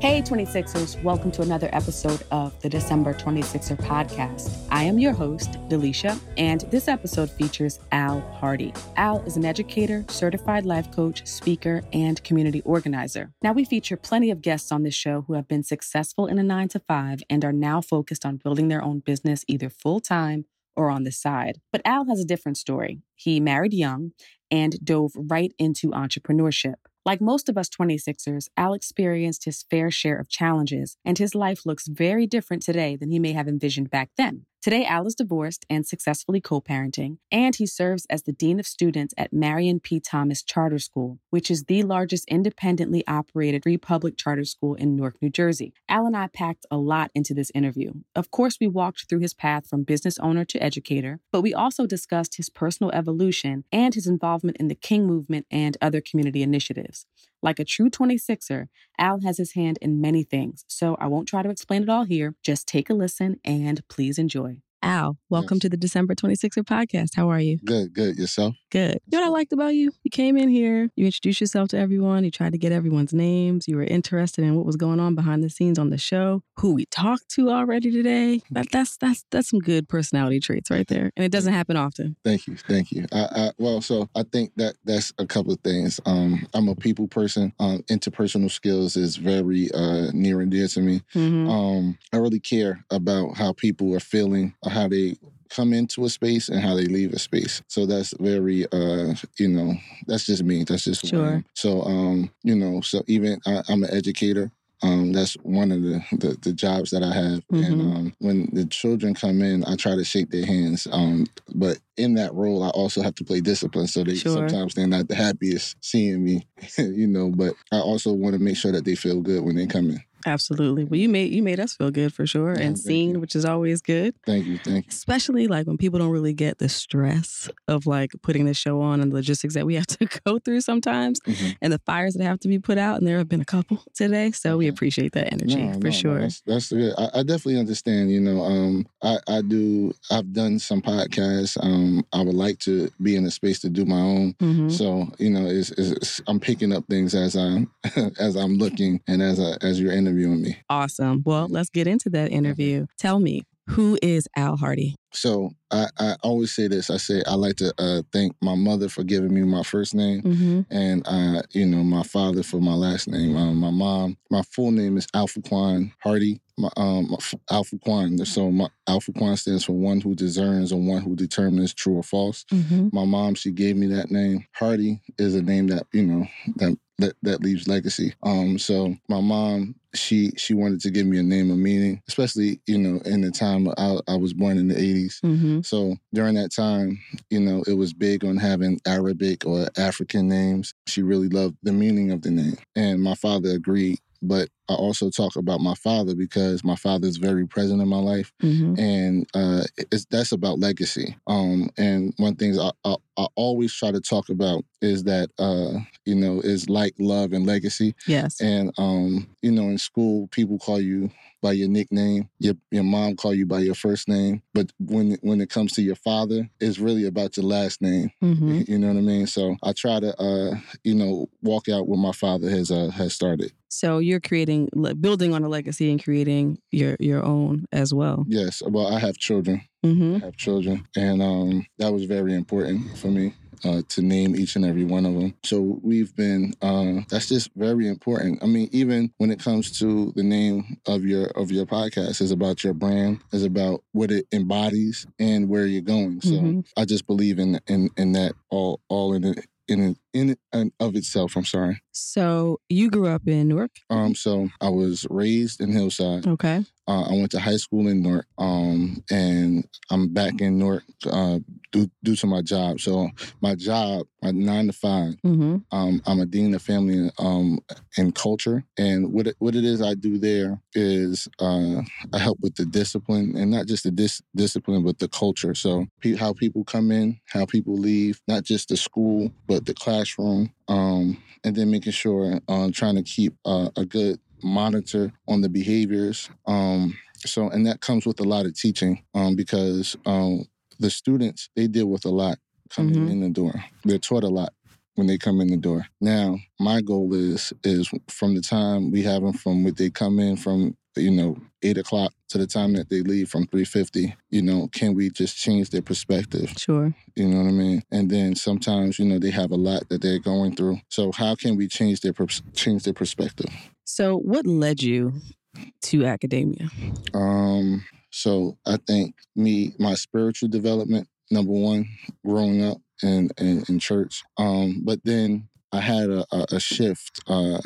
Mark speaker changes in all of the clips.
Speaker 1: Hey, 26ers, welcome to another episode of the December 26er podcast. I am your host, Delisha, and this episode features Al Hardy. Al is an educator, certified life coach, speaker, and community organizer. Now, we feature plenty of guests on this show who have been successful in a nine to five and are now focused on building their own business either full time or on the side. But Al has a different story. He married young and dove right into entrepreneurship. Like most of us 26ers, Al experienced his fair share of challenges, and his life looks very different today than he may have envisioned back then. Today, Al is divorced and successfully co parenting, and he serves as the Dean of Students at Marion P. Thomas Charter School, which is the largest independently operated free public charter school in Newark, New Jersey. Al and I packed a lot into this interview. Of course, we walked through his path from business owner to educator, but we also discussed his personal evolution and his involvement in the King movement and other community initiatives. Like a true 26er, Al has his hand in many things, so I won't try to explain it all here. Just take a listen and please enjoy. Al, welcome
Speaker 2: Yes.
Speaker 1: to the December 26er podcast. How are you?
Speaker 2: Good, good. Yourself?
Speaker 1: Good. You know what I liked about you? You came in here, you introduced yourself to everyone, you tried to get everyone's names, you were interested in what was going on behind the scenes on the show, who we talked to already today. That, that's that's that's some good personality traits right there. And it doesn't happen often.
Speaker 2: Thank you, thank you. I, I well, so I think that that's a couple of things. Um, I'm a people person. Um, interpersonal skills is very uh, near and dear to me.
Speaker 1: Mhm.
Speaker 2: Um, I really care about how people are feeling, how they come into a space and how they leave a space. So that's very, uh, you know, that's just me. That's just
Speaker 1: Sure.
Speaker 2: So, um, you know, so even I, I'm an educator. Um, that's one of the, the, the jobs that I have. And
Speaker 1: Mhm.
Speaker 2: um, when the children come in, I try to shake their hands. Um, but in that role, I also have to play discipline. So they
Speaker 1: Sure.
Speaker 2: sometimes they're not the happiest seeing me, you know. But I also want to make sure that they feel good when they come in.
Speaker 1: Absolutely. Well, you made you made us feel good for sure
Speaker 2: Yeah,
Speaker 1: and seen,
Speaker 2: you.
Speaker 1: which is always good.
Speaker 2: Thank you, thank you.
Speaker 1: Especially like when people don't really get the stress of like putting the show on and the logistics that we have to go through sometimes
Speaker 2: Mhm.
Speaker 1: and the fires that have to be put out. And there have been a couple today. So we appreciate that energy
Speaker 2: No,
Speaker 1: for
Speaker 2: no,
Speaker 1: sure.
Speaker 2: that's, that's good. I, I definitely understand. You know, um, I, I do. I've done some podcasts. Um, I would like to be in a space to do my own.
Speaker 1: Mhm.
Speaker 2: So you know, it's, it's, I'm picking up things as I'm as I'm looking and as I, as you're interviewing me.
Speaker 1: Awesome. Well, let's get into that interview. Tell me, who is Al Hardy?
Speaker 2: So I, I always say this. I say I like to uh, thank my mother for giving me my first name.
Speaker 1: Mm-hmm.
Speaker 2: and uh, you know my father for my last name. Um, my mom, my full name is Alpha Quan Hardy. My, um, Alpha Quan. So my Alpha Quan stands for one who discerns and one who determines true or false.
Speaker 1: Mm-hmm.
Speaker 2: My mom, she gave me that name. Hardy is a name that you know that that, that leaves legacy. Um, so my mom, she she wanted to give me a name of meaning, especially you know in the time I, I was born in the '80s.
Speaker 1: Mm-hmm.
Speaker 2: So during that time, you know, it was big on having Arabic or African names. She really loved the meaning of the name. And my father agreed. But I also talk about my father because my father is very present in my life.
Speaker 1: Mm-hmm.
Speaker 2: And uh, it's, that's about legacy. Um, and one thing I, I, I always try to talk about is that, uh, you know, is like love and legacy.
Speaker 1: Yes.
Speaker 2: And um, you know, in school, people call you by your nickname. Your your mom call you by your first name. But when when it comes to your father, it's really about your last name.
Speaker 1: Mm-hmm.
Speaker 2: You know what I mean? So I try to, uh, you know, walk out what my father has uh, has started.
Speaker 1: So you're creating, building on a legacy and creating your your own as well.
Speaker 2: Yes. Well, I have children.
Speaker 1: Mm-hmm.
Speaker 2: I have children, and um, that was very important for me. Uh, to name each and every one of them. So we've been. Uh, that's just very important. I mean, even when it comes to the name of your of your podcast, is about your brand, is about what it embodies and where you're going. So
Speaker 1: Mhm.
Speaker 2: I just believe in in in that all all in it in in and of itself. I'm sorry.
Speaker 1: So you grew up in Newark.
Speaker 2: Um, so I was raised in Hillside.
Speaker 1: Okay.
Speaker 2: Uh, I went to high school in Newark, um, and I'm back in Newark uh, due, due to my job. So my job, my nine to five,
Speaker 1: Mm-hmm.
Speaker 2: um, I'm a dean of family um, and culture, and what it, what it is I do there is uh, I help with the discipline, and not just the dis- discipline, but the culture. So pe- how people come in, how people leave, not just the school, but the class classroom, um, and then making sure um, trying to keep uh, a good monitor on the behaviors. Um, so, and that comes with a lot of teaching um, because um, the students they deal with a lot coming
Speaker 1: Mhm.
Speaker 2: in the door. They're taught a lot when they come in the door. Now, my goal is is from the time we have them from when they come in from you know eight o'clock to the time that they leave from three fifty. You know, can we just change their perspective?
Speaker 1: Sure.
Speaker 2: You know what I mean? And then sometimes you know they have a lot that they're going through. So how can we change their change their perspective?
Speaker 1: So, what led you to academia?
Speaker 2: Um, so I think me, my spiritual development, number one, growing up in in, in church. Um, but then I had a, a, a shift. Uh,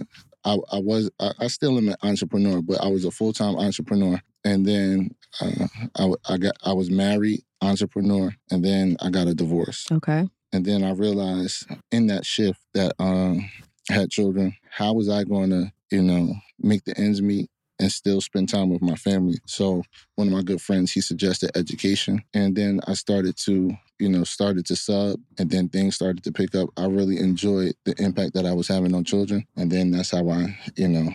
Speaker 2: I, I was I, I still am an entrepreneur, but I was a full time entrepreneur, and then uh, I, I got I was married, entrepreneur, and then I got a divorce,
Speaker 1: Okay.
Speaker 2: and then I realized in that shift that um, I had children. How was I going to you know make the ends meet? And still spend time with my family. So one of my good friends, he suggested education. And then I started to, you know, started to sub and then things started to pick up. I really enjoyed the impact that I was having on children. And then that's how I, you know,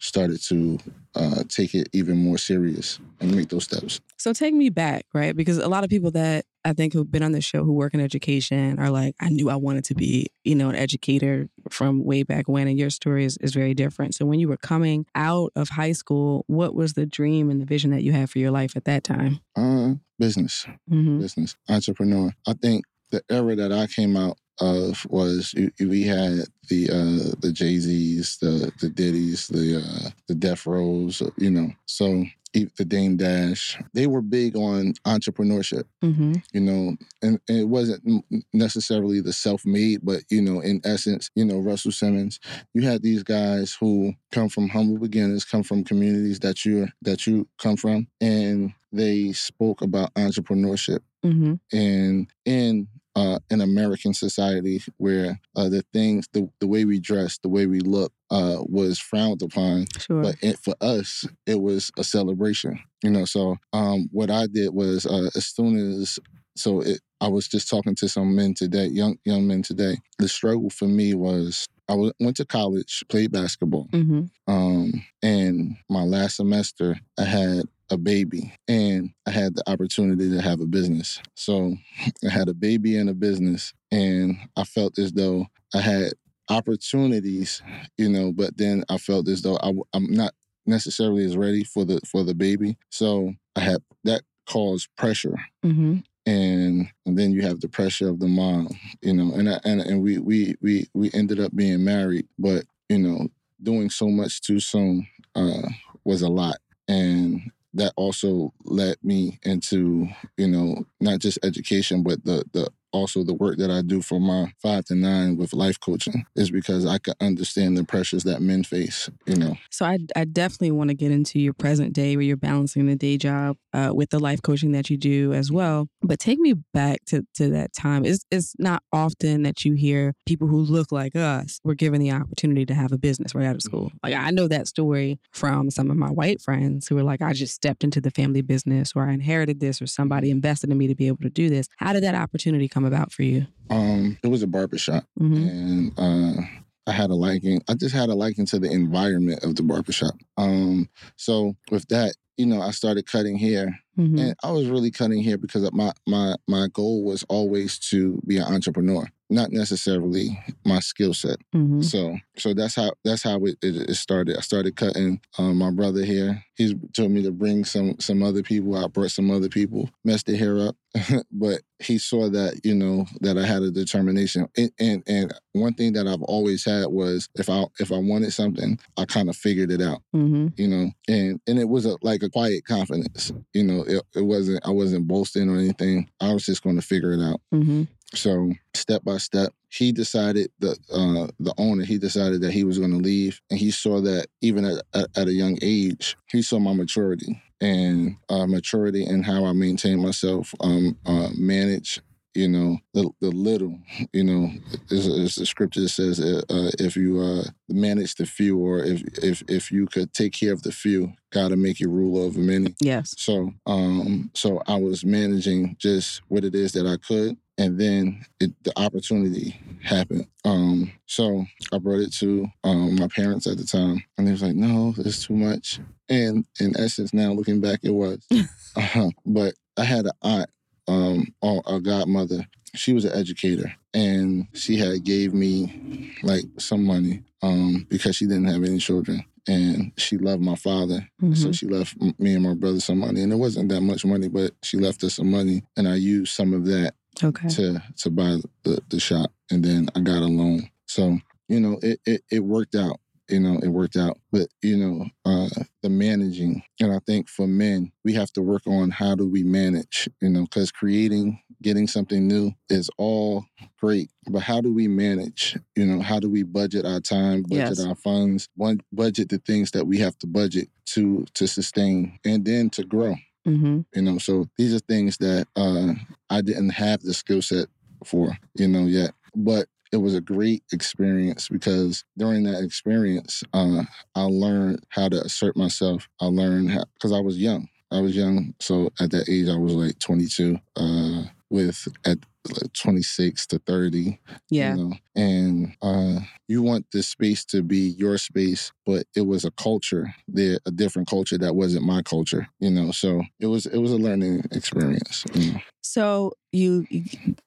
Speaker 2: started to uh, take it even more serious and make those steps.
Speaker 1: So take me back, right? Because a lot of people that I think who've been on the show who work in education are like, I knew I wanted to be, you know, an educator from way back when. And your story is, is very different. So when you were coming out of high school, what was the dream and the vision that you had for your life at that time?
Speaker 2: Uh, business,
Speaker 1: Mm-hmm.
Speaker 2: business, entrepreneur. I think the era that I came out of was we had the uh, the Jay Z's, the the Diddy's, the uh, the Death Rows, you know. So the Dame Dash, they were big on entrepreneurship,
Speaker 1: Mm-hmm.
Speaker 2: you know, and, and it wasn't necessarily the self-made, but you know, in essence, you know, Russell Simmons, you had these guys who come from humble beginnings, come from communities that you that you come from, and they spoke about entrepreneurship
Speaker 1: Mm-hmm.
Speaker 2: and in uh, an American society where uh, the things, the, the way we dress, the way we look, uh, was frowned upon.
Speaker 1: Sure.
Speaker 2: But it, for us, it was a celebration. You know, so um, what I did was uh, as soon as so it, I was just talking to some men today, young young men today. The struggle for me was I went to college, played basketball,
Speaker 1: mm-hmm.
Speaker 2: um, and my last semester, I had a baby and I had the opportunity to have a business. So I had a baby and a business, and I felt as though I had opportunities, you know, but then I felt as though I, am not necessarily as ready for the for the baby. So I had that caused pressure
Speaker 1: Mm-hmm.
Speaker 2: and and then you have the pressure of the mom, you know, and I, and and we we we we ended up being married, but you know, doing so much too soon uh, was a lot, and that also led me into you know not just education, but the the also the work that I do for my five to nine with life coaching is because I can understand the pressures that men face, you know.
Speaker 1: So I, I definitely want to get into your present day where you're balancing the day job uh, with the life coaching that you do as well. But take me back to, to that time. It's, it's not often that you hear people who look like us were given the opportunity to have a business right out of school. Like I know that story from some of my white friends who were like, I just stepped into the family business or I inherited this or somebody invested in me to be able to do this. How did that opportunity come about for you?
Speaker 2: Um, it was a barbershop.
Speaker 1: Mm-hmm.
Speaker 2: and uh, I had a liking. I just had a liking to the environment of the barbershop. Um, so with that, you know, I started cutting hair,
Speaker 1: Mm-hmm.
Speaker 2: and I was really cutting hair because my my my goal was always to be an entrepreneur, not necessarily my skill set.
Speaker 1: Mm-hmm.
Speaker 2: So so that's how that's how it, it, it started. I started cutting um, my brother here. He told me to bring some some other people. I brought some other people, messed the hair up, but he saw that you know that I had a determination. And, and and one thing that I've always had was if I if I wanted something, I kind of figured it out.
Speaker 1: Mm-hmm.
Speaker 2: You know, and and it was a, like a quiet confidence. You know, it, it wasn't I wasn't boasting or anything. I was just going to figure it out.
Speaker 1: Mm-hmm.
Speaker 2: So step by step, he decided the uh, the owner he decided that he was going to leave, and he saw that even at, at at a young age, he saw my maturity and uh, maturity and how I maintain myself, um, uh, manage. You know the the little. You know, is is the scripture that says uh, uh, if you uh, manage the few, or if if if you could take care of the few, God will make you rule over many.
Speaker 1: Yes.
Speaker 2: So, um, so I was managing just what it is that I could, and then it, the opportunity happened. Um, so I brought it to um, my parents at the time, and they was like, "No, it's too much." And in essence, now looking back, it was. uh-huh. But I had an aunt, um, or a godmother. She was an educator, and she had gave me like some money um, because she didn't have any children, and she loved my father,
Speaker 1: Mm-hmm.
Speaker 2: so she left me and my brother some money, and it wasn't that much money, but she left us some money, and I used some of that
Speaker 1: Okay.
Speaker 2: to to buy the, the shop and then I got a loan. So, you know, it, it, it worked out. You know, it worked out. But, you know, uh, the managing, and I think for men, we have to work on how do we manage, you know, because creating, getting something new is all great. But how do we manage? You know, how do we budget our time, budget
Speaker 1: Yes.
Speaker 2: our funds, one budget the things that we have to budget to to sustain and then to grow
Speaker 1: Mm-hmm.
Speaker 2: you know so these are things that uh i didn't have the skill set for you know yet. But it was a great experience because during that experience uh i learned how to assert myself. I learned because i was young. I was young so at that age i was like 22 uh with at like 26 to 30
Speaker 1: Yeah.
Speaker 2: you know and uh you want this space to be your space but it was a culture there a different culture that wasn't my culture you know so it was it was a learning experience you know
Speaker 1: So you you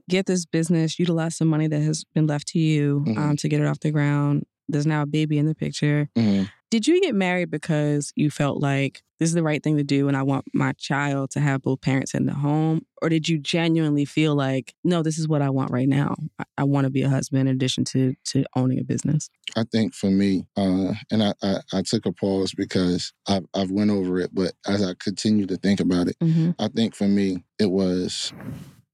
Speaker 1: get this business, utilize some money that has been left to you
Speaker 2: Mhm.
Speaker 1: um, to get it off the ground. There's now a baby in the picture.
Speaker 2: Mhm.
Speaker 1: Did you get married because you felt like this is the right thing to do and I want my child to have both parents in the home? Or did you genuinely feel like, no, this is what I want right now? I, I want to be a husband in addition to to owning a business.
Speaker 2: i think for me uh and I, I i took a pause because i've i've went over it but as i continue to think about it
Speaker 1: Mm-hmm.
Speaker 2: i think for me it was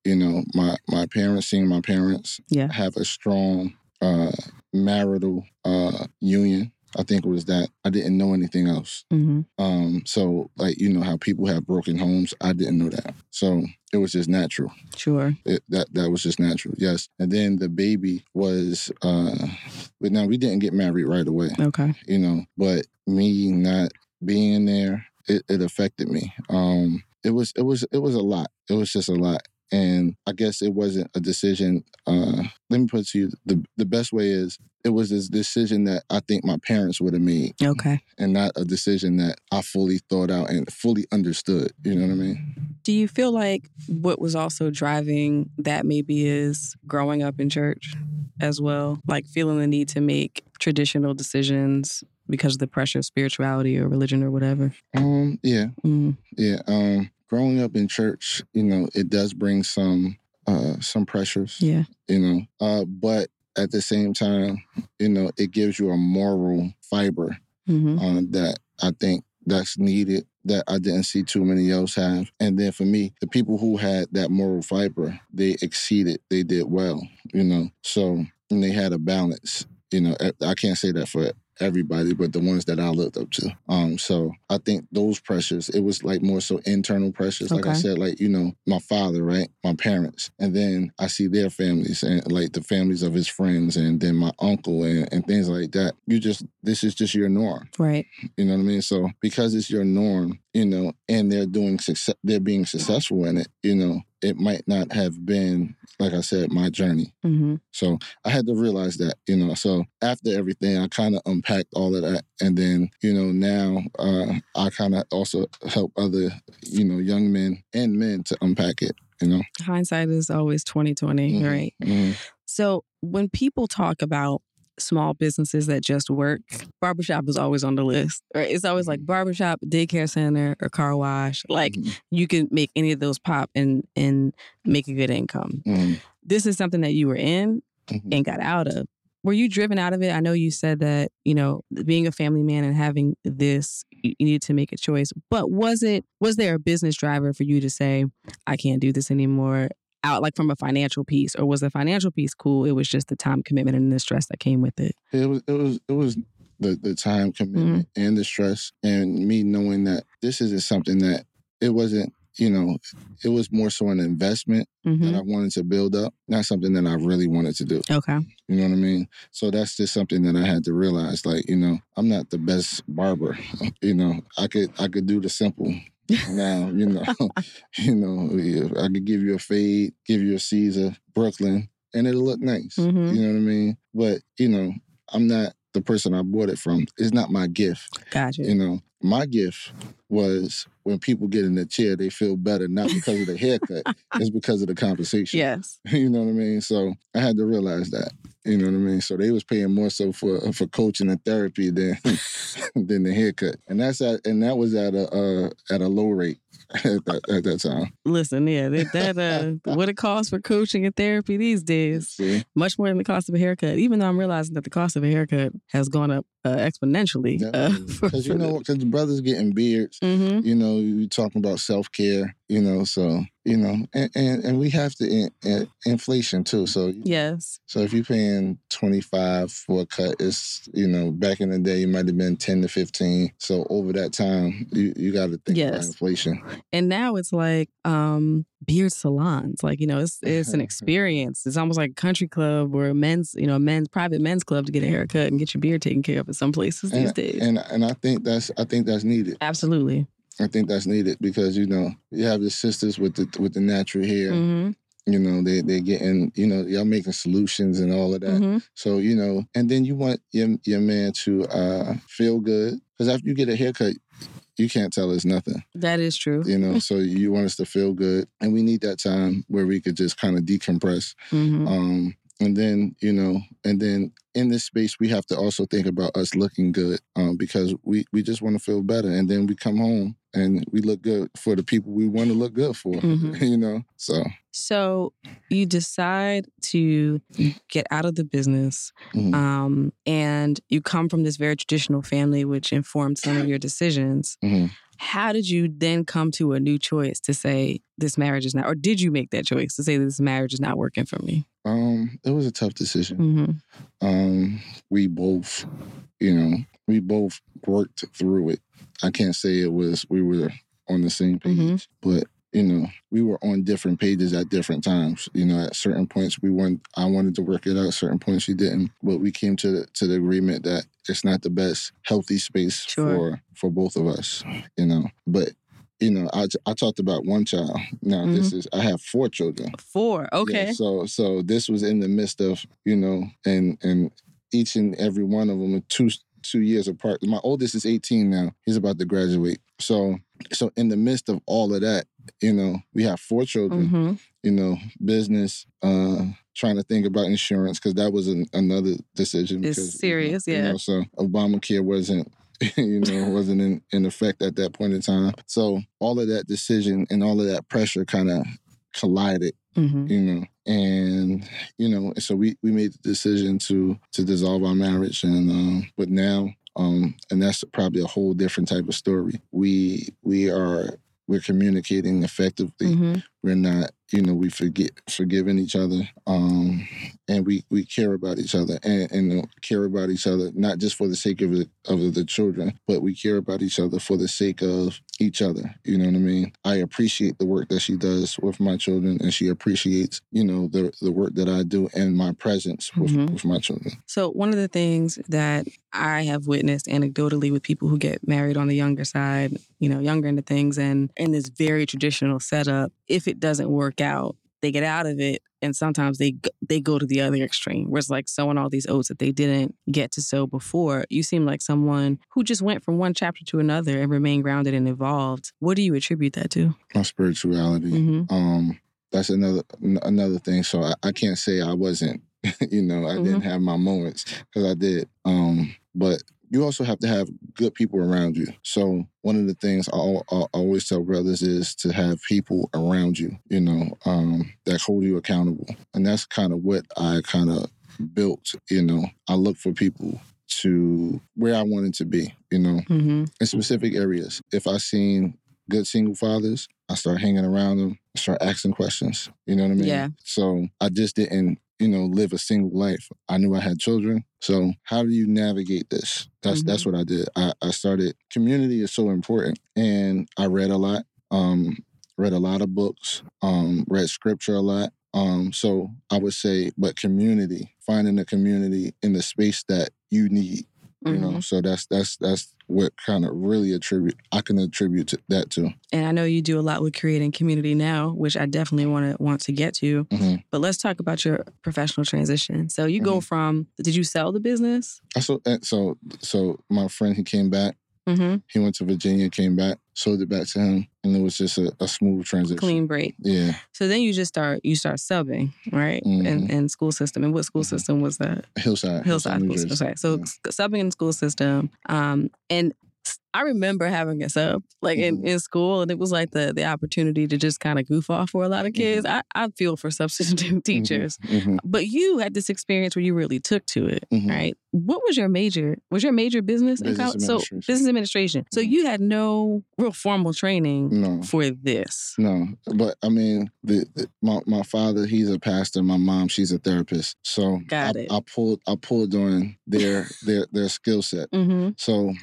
Speaker 2: you know my my parents seeing my parents
Speaker 1: Yeah.
Speaker 2: have a strong uh marital uh union i think it was that i didn't know anything else
Speaker 1: Mm-hmm.
Speaker 2: Um, so like you know how people have broken homes, I didn't know that. So it was just natural.
Speaker 1: Sure.
Speaker 2: It, that that was just natural. Yes. And then the baby was uh but now we didn't get married right away,
Speaker 1: Okay.
Speaker 2: you know, but me not being there, it, it affected me. Um it was it was it was a lot. It was just a lot. And I guess it wasn't a decision. Uh, let me put it to you: the the best way is it was this decision that I think my parents would have made
Speaker 1: Okay.
Speaker 2: and not a decision that I fully thought out and fully understood. You know what I mean?
Speaker 1: Do you feel like what was also driving that maybe is growing up in church as well? Like feeling the need to make traditional decisions because of the pressure of spirituality or religion or whatever?
Speaker 2: Um, yeah,
Speaker 1: Mm,
Speaker 2: yeah. Um, growing up in church, you know, it does bring some uh some pressures,
Speaker 1: yeah.
Speaker 2: you know. Uh, but at the same time, you know, it gives you a moral fiber
Speaker 1: hmm
Speaker 2: uh, that I think that's needed that I didn't see too many else have. And then for me, the people who had that moral fiber, they exceeded, they did well, you know. So and they had a balance. You know, I can't say that for everybody, but the ones that I looked up to. Um, so I think those pressures, it was like more so internal pressures. Like I said, like, you know, my father, right? My parents. And then I see their families and like the families of his friends and then my uncle and, and things like that. You just this is just your norm.
Speaker 1: Right.
Speaker 2: You know what I mean? So because it's your norm, you know, and they're doing success, they're being successful in it. You know, it might not have been, like I said, my journey.
Speaker 1: hmm
Speaker 2: So I had to realize that, you know. So after everything, I kind of unpacked all of that, and then, you know, now uh, I kind of also help other, you know, young men and men to unpack it. You know,
Speaker 1: Hindsight is always 2020,
Speaker 2: Mhm.
Speaker 1: right?
Speaker 2: Mhm.
Speaker 1: So when people talk about small businesses that just work, barbershop is always on the list. Right? It's always like barbershop, daycare center, or car wash. Like
Speaker 2: Mhm.
Speaker 1: you can make any of those pop and and make a good income.
Speaker 2: Mhm.
Speaker 1: This is something that you were in
Speaker 2: Mhm.
Speaker 1: and got out of. Were you driven out of it? I know you said that, you know, being a family man and having this, you you needed to make a choice. But was it was there a business driver for you to say, I can't do this anymore? Out like from a financial piece, or was the financial piece cool? It was just the time commitment and the stress that came with it.
Speaker 2: It was it was it was the the time commitment and the stress and me knowing that this isn't something that it wasn't you know it was more so an investment
Speaker 1: hmm
Speaker 2: that I wanted to build up, not something that I really wanted to do.
Speaker 1: Okay.
Speaker 2: You know what I mean? So that's just something that I had to realize. Like, you know, I'm not the best barber. You know, I could I could do the simple. Now, you know, you know, I could give you a fade, give you a Caesar, Brooklyn, and it'll look nice.
Speaker 1: Mhm.
Speaker 2: You know what I mean? But you know, I'm not the person I bought it from. It's not my gift.
Speaker 1: Gotcha.
Speaker 2: You know, my gift was when people get in the chair, they feel better, not because of the haircut, it's because of the conversation.
Speaker 1: Yes.
Speaker 2: You know what I mean? So I had to realize that. You know what I mean? So they was paying more so for for coaching and therapy than than the haircut, and that's at and that was at a uh, at a low rate at that, at that time.
Speaker 1: Listen, yeah, that, that uh, what it costs for coaching and therapy these days,
Speaker 2: See,
Speaker 1: much more than the cost of a haircut. Even though I'm realizing that the cost of a haircut has gone up uh, exponentially.
Speaker 2: because you know, because brothers getting beards.
Speaker 1: hmm
Speaker 2: You know, you talking about self care. You know, so you know, and and, and we have to in, in, inflation too. So
Speaker 1: Yes.
Speaker 2: So if you're paying 25 for a cut, it's, you know, back in the day, it might have been 10 to 15. So over that time, you, you got to think about inflation.
Speaker 1: And now it's like um beard salons. Like, you know, it's it's an experience. It's almost like a country club or a men's, you know, a men's private men's club to get a haircut and get your beard taken care of in some places these days.
Speaker 2: and and I think that's I think that's needed.
Speaker 1: Absolutely.
Speaker 2: I think that's needed because you know you have the sisters with the with the natural hair.
Speaker 1: hmm
Speaker 2: You know they they getting you know y'all making solutions and all of that.
Speaker 1: hmm
Speaker 2: So you know, and then you want your your man to uh, feel good because after you get a haircut, you can't tell us nothing.
Speaker 1: That is true.
Speaker 2: You know, so you want us to feel good, and we need that time where we could just kind of decompress.
Speaker 1: hmm
Speaker 2: Um, and then you know, and then in this space, we have to also think about us looking good um, because we we just want to feel better, and then we come home and we look good for the people we want to look good for.
Speaker 1: Mhm.
Speaker 2: You know, so
Speaker 1: So you decide to get out of the business,
Speaker 2: mhm.
Speaker 1: um, and you come from this very traditional family, which informed some of your decisions.
Speaker 2: Mhm.
Speaker 1: How did you then come to a new choice to say this marriage is not, or did you make that choice to say this marriage is not working for me?
Speaker 2: um, it was a tough decision.
Speaker 1: Mm-hmm.
Speaker 2: um, we both, you know, we both worked through it. I can't say it was we were on the same page,
Speaker 1: Mhm.
Speaker 2: but you know, we were on different pages at different times. You know, at certain points we want I wanted to work it out, at certain points she didn't. But we came to the, to the agreement that it's not the best healthy space
Speaker 1: Sure.
Speaker 2: for for both of us. You know, but you know, I I talked about one child. Now this is I have four children.
Speaker 1: Four. Okay.
Speaker 2: Yeah, so so this was in the midst of you know, and and each and every one of them two two years apart. My oldest is eighteen now. He's about to graduate. So so in the midst of all of that, you know, we have four children.
Speaker 1: hmm
Speaker 2: You know, business. uh Trying to think about insurance because that was an, another decision.
Speaker 1: It's
Speaker 2: because,
Speaker 1: serious,
Speaker 2: you know,
Speaker 1: yeah.
Speaker 2: You know, so Obamacare wasn't you know, wasn't in, in effect at that point in time. So all of that decision and all of that pressure kind of collided,
Speaker 1: hmm
Speaker 2: you know. And, you know, so we, we made the decision to to dissolve our marriage and um but now um and that's probably a whole different type of story. We we are we're communicating effectively.
Speaker 1: hmm
Speaker 2: We're not, you know, we forget forgiving each other. Um and we we care about each other and, and care about each other not just for the sake of the, of the children but we care about each other for the sake of each other you know what i mean i appreciate the work that she does with my children and she appreciates you know the the work that i do and my presence with,
Speaker 1: Mhm.
Speaker 2: with my children
Speaker 1: So one of the things that I have witnessed anecdotally with people who get married on the younger side, you know, younger into things and in this very traditional setup, if it doesn't work out, they get out of it and sometimes they they go to the other extreme where it's like sowing all these oats that they didn't get to sow before. You seem like someone who just went from one chapter to another and remained grounded and evolved. What do you attribute that to?
Speaker 2: my spirituality
Speaker 1: hmm
Speaker 2: um that's another another thing so i, I can't say i wasn't you know i didn't have my moments because i did um but you also have to have good people around you so one of the things I, al- I always tell brothers is to have people around you you know um that hold you accountable and that's kind of what i kind of built you know i look for people to where i wanted to be you know
Speaker 1: hmm
Speaker 2: in specific areas. If I seen good single fathers, I start hanging around them, I start asking questions. You know what I mean?
Speaker 1: Yeah.
Speaker 2: So I just didn't, you know, live a single life. I knew I had children. So how do you navigate this? That's that's what I did. I, I started community is so important. And I read a lot. Um, read a lot of books, um, read scripture a lot. Um, so I would say, but community, finding a community in the space that you need You know,
Speaker 1: Mhm.
Speaker 2: so that's that's that's what kind of really attribute I can attribute to that to.
Speaker 1: And I know you do a lot with creating community now, which I definitely want to want to get to.
Speaker 2: Mhm.
Speaker 1: But let's talk about your professional transition. So you go from did you sell the business?
Speaker 2: I so so so my friend he came back.
Speaker 1: Mm-hmm.
Speaker 2: He went to Virginia, came back, sold it back to him, and it was just a, a smooth transition.
Speaker 1: Clean break.
Speaker 2: Yeah,
Speaker 1: So then you just start you start subbing, right? In,
Speaker 2: Mhm.
Speaker 1: in school system. And what school
Speaker 2: Mhm.
Speaker 1: system was that?
Speaker 2: Hillside,
Speaker 1: Hillside
Speaker 2: New
Speaker 1: school system. Okay. So
Speaker 2: Yeah.
Speaker 1: subbing in the school system. Um, and I remember having a sub like in,
Speaker 2: Mhm.
Speaker 1: in school, and it was like the the opportunity to just kind of goof off for a lot of kids. I, I feel for substitute teachers.
Speaker 2: Mhm.
Speaker 1: But you had this experience where you really took to it,
Speaker 2: Mhm.
Speaker 1: right? What was your major? Was your major business? in college? So business administration. So
Speaker 2: Mhm.
Speaker 1: you had no real formal training
Speaker 2: No,
Speaker 1: for this.
Speaker 2: no, but I mean, the, the my my father he's a pastor. My mom she's a therapist. So
Speaker 1: Got
Speaker 2: I,
Speaker 1: it.
Speaker 2: I pulled I pulled on their their their skill set.
Speaker 1: Mm-hmm.
Speaker 2: So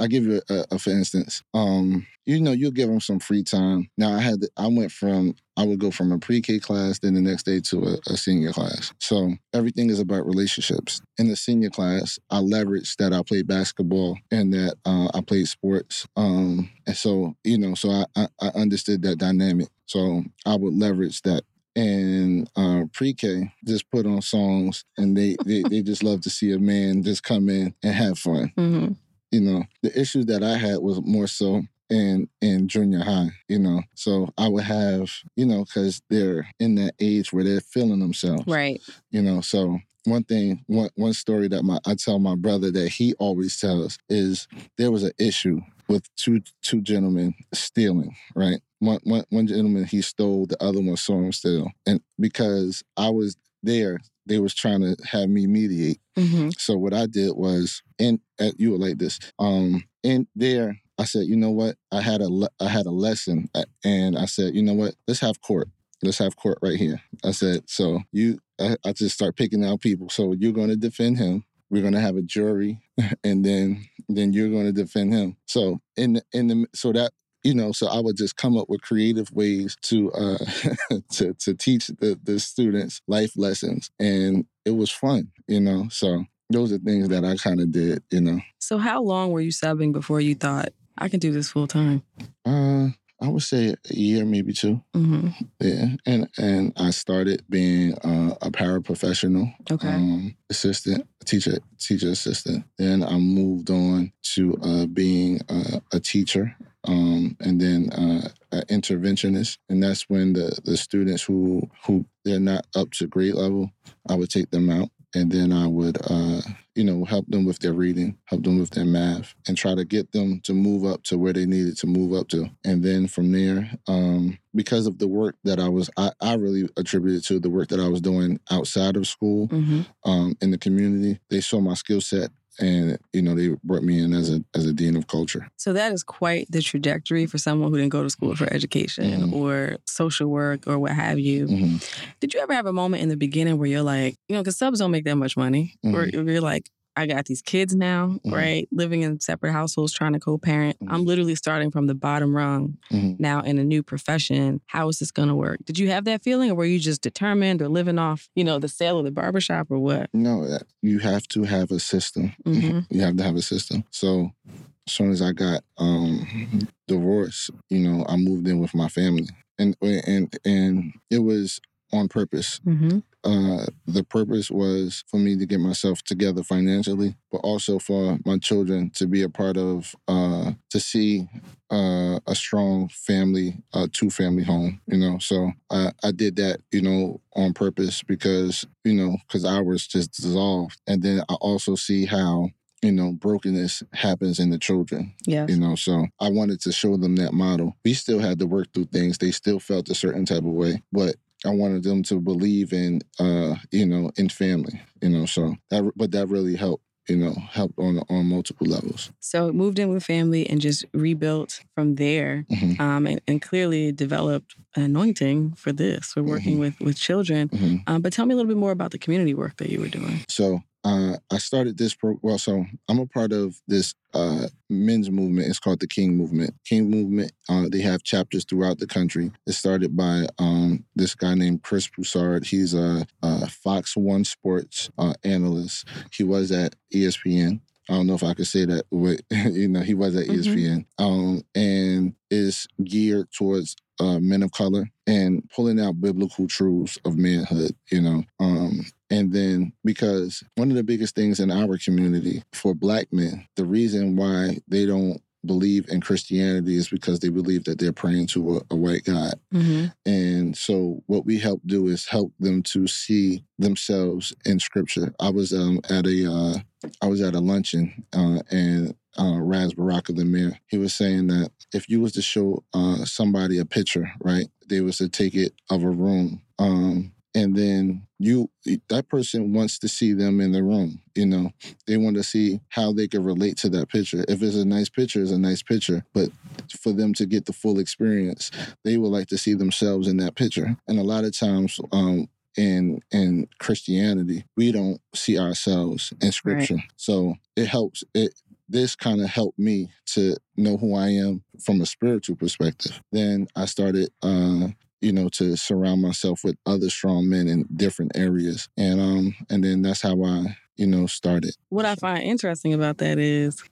Speaker 2: I give you a, a for instance. Um, you know, you'll give them some free time. Now I had to, I went from I would go from a pre-K class, then the next day to a, a senior class. So everything is about relationships. In the senior class, I leveraged that I played basketball and that uh, I played sports. Um, and so you know, so I, I I understood that dynamic. So I would leverage that and uh, pre-K just put on songs and they, they they just love to see a man just come in and have fun
Speaker 1: Mm-hmm.
Speaker 2: You know the issue that i had was more so in in junior high you know. So i would have you know because they're in that age where they're feeling themselves
Speaker 1: Right.
Speaker 2: you know. So one thing one one story that my i tell my brother that he always tells is there was an issue with two two gentlemen stealing right? One, one, one gentleman he stole the other one saw him steal and because i was there they was trying to have me mediate
Speaker 1: Mm-hmm.
Speaker 2: so what I did was, and at you were like this. Um, in there, I said, you know what? I had a le- I had a lesson, uh, and I said, you know what? Let's have court. Let's have court right here. I said, so you, I, I just start picking out people. So you're going to defend him. We're going to have a jury, and then then you're going to defend him. So in in the so that you know, so I would just come up with creative ways to uh to to teach the the students life lessons, and it was fun, you know. So those are things that I kind of did, you know.
Speaker 1: So how long were you subbing before you thought I can do this full time?
Speaker 2: Uh, I would say a year, maybe two.
Speaker 1: Mm-hmm.
Speaker 2: Yeah, and and I started being uh, a paraprofessional,
Speaker 1: Okay.
Speaker 2: um, assistant, teacher, teacher assistant. Then I moved on to uh, being uh, a teacher, um, and then uh, an interventionist. And that's when the the students who who they're not up to grade level, I would take them out, and then I would. Uh, you know, help them with their reading, help them with their math, and try to get them to move up to where they needed to move up to. And then from there, um, because of the work that I was, I, I really attributed to the work that I was doing outside of school,
Speaker 1: Mm-hmm.
Speaker 2: um, in the community. They saw my skill set, and you know, they brought me in as a as a dean of culture.
Speaker 1: So that is quite the trajectory for someone who didn't go to school for education
Speaker 2: Mhm.
Speaker 1: or social work or what have you.
Speaker 2: hmm
Speaker 1: Did you ever have a moment in the beginning where you're like, you know, because subs don't make that much money, or you're like, I got these kids now,
Speaker 2: Mhm.
Speaker 1: right? Living in separate households, trying to co-parent.
Speaker 2: Mhm.
Speaker 1: I'm literally starting from the bottom rung
Speaker 2: hmm
Speaker 1: now in a new profession. How is this going to work? Did you have that feeling, or were you just determined, or living off, you know, the sale of the barbershop, or what?
Speaker 2: No, you have to have a system.
Speaker 1: Mhm.
Speaker 2: You have to have a system. So as soon as I got um, divorced, you know, I moved in with my family, and and and it was on purpose.
Speaker 1: Mm-hmm.
Speaker 2: Uh, the purpose was for me to get myself together financially, but also for my children to be a part of, uh, to see uh, a strong family, a two family home, you know. So I, I did that, you know, on purpose because, you know, because ours just dissolved. And then I also see how, you know, brokenness happens in the children
Speaker 1: Yeah.
Speaker 2: you know so i wanted to show them that model we still had to work through things they still felt a certain type of way but i wanted them to believe in uh you know in family you know so that but that really helped you know helped on on multiple levels
Speaker 1: So moved in with family and just rebuilt from there,
Speaker 2: Mhm.
Speaker 1: um, and, and clearly developed an anointing for this, for working
Speaker 2: Mhm.
Speaker 1: with with children.
Speaker 2: Mhm.
Speaker 1: Um, but tell me a little bit more about the community work that you were doing.
Speaker 2: so uh, I started this pro. Well, so I'm a part of this uh, men's movement. It's called the King Movement. King Movement. Uh, they have chapters throughout the country. It started by um, this guy named Chris Broussard. He's a, a Fox One Sports uh, analyst. He was at ESPN. I don't know if I could say that. With, you know, he was at
Speaker 1: Mhm.
Speaker 2: ESPN, um, and is geared towards uh, men of color and pulling out biblical truths of manhood. You know, um, and then because one of the biggest things in our community for Black men, the reason why they don't believe in Christianity is because they believe that they're praying to a, a white God.
Speaker 1: Mm-hmm.
Speaker 2: And so what we help do is help them to see themselves in scripture. I was um, at a uh, I was at a luncheon uh, and uh, Ras Baraka, the mayor, he was saying that if you was to show uh, somebody a picture, right, they was to take it of a room, um, and then you that person wants to see them in the room. You know, they want to see how they can relate to that picture. If it's a nice picture, it's a nice picture, but for them to get the full experience, they would like to see themselves in that picture. And a lot of times, um, in in Christianity, we don't see ourselves in Scripture. So it helps. It this kind of helped me to know who I am from a spiritual perspective. Then I started. Uh, you know, to surround myself with other strong men in different areas, and um, and then that's how I, you know, started.
Speaker 1: What I find interesting about that is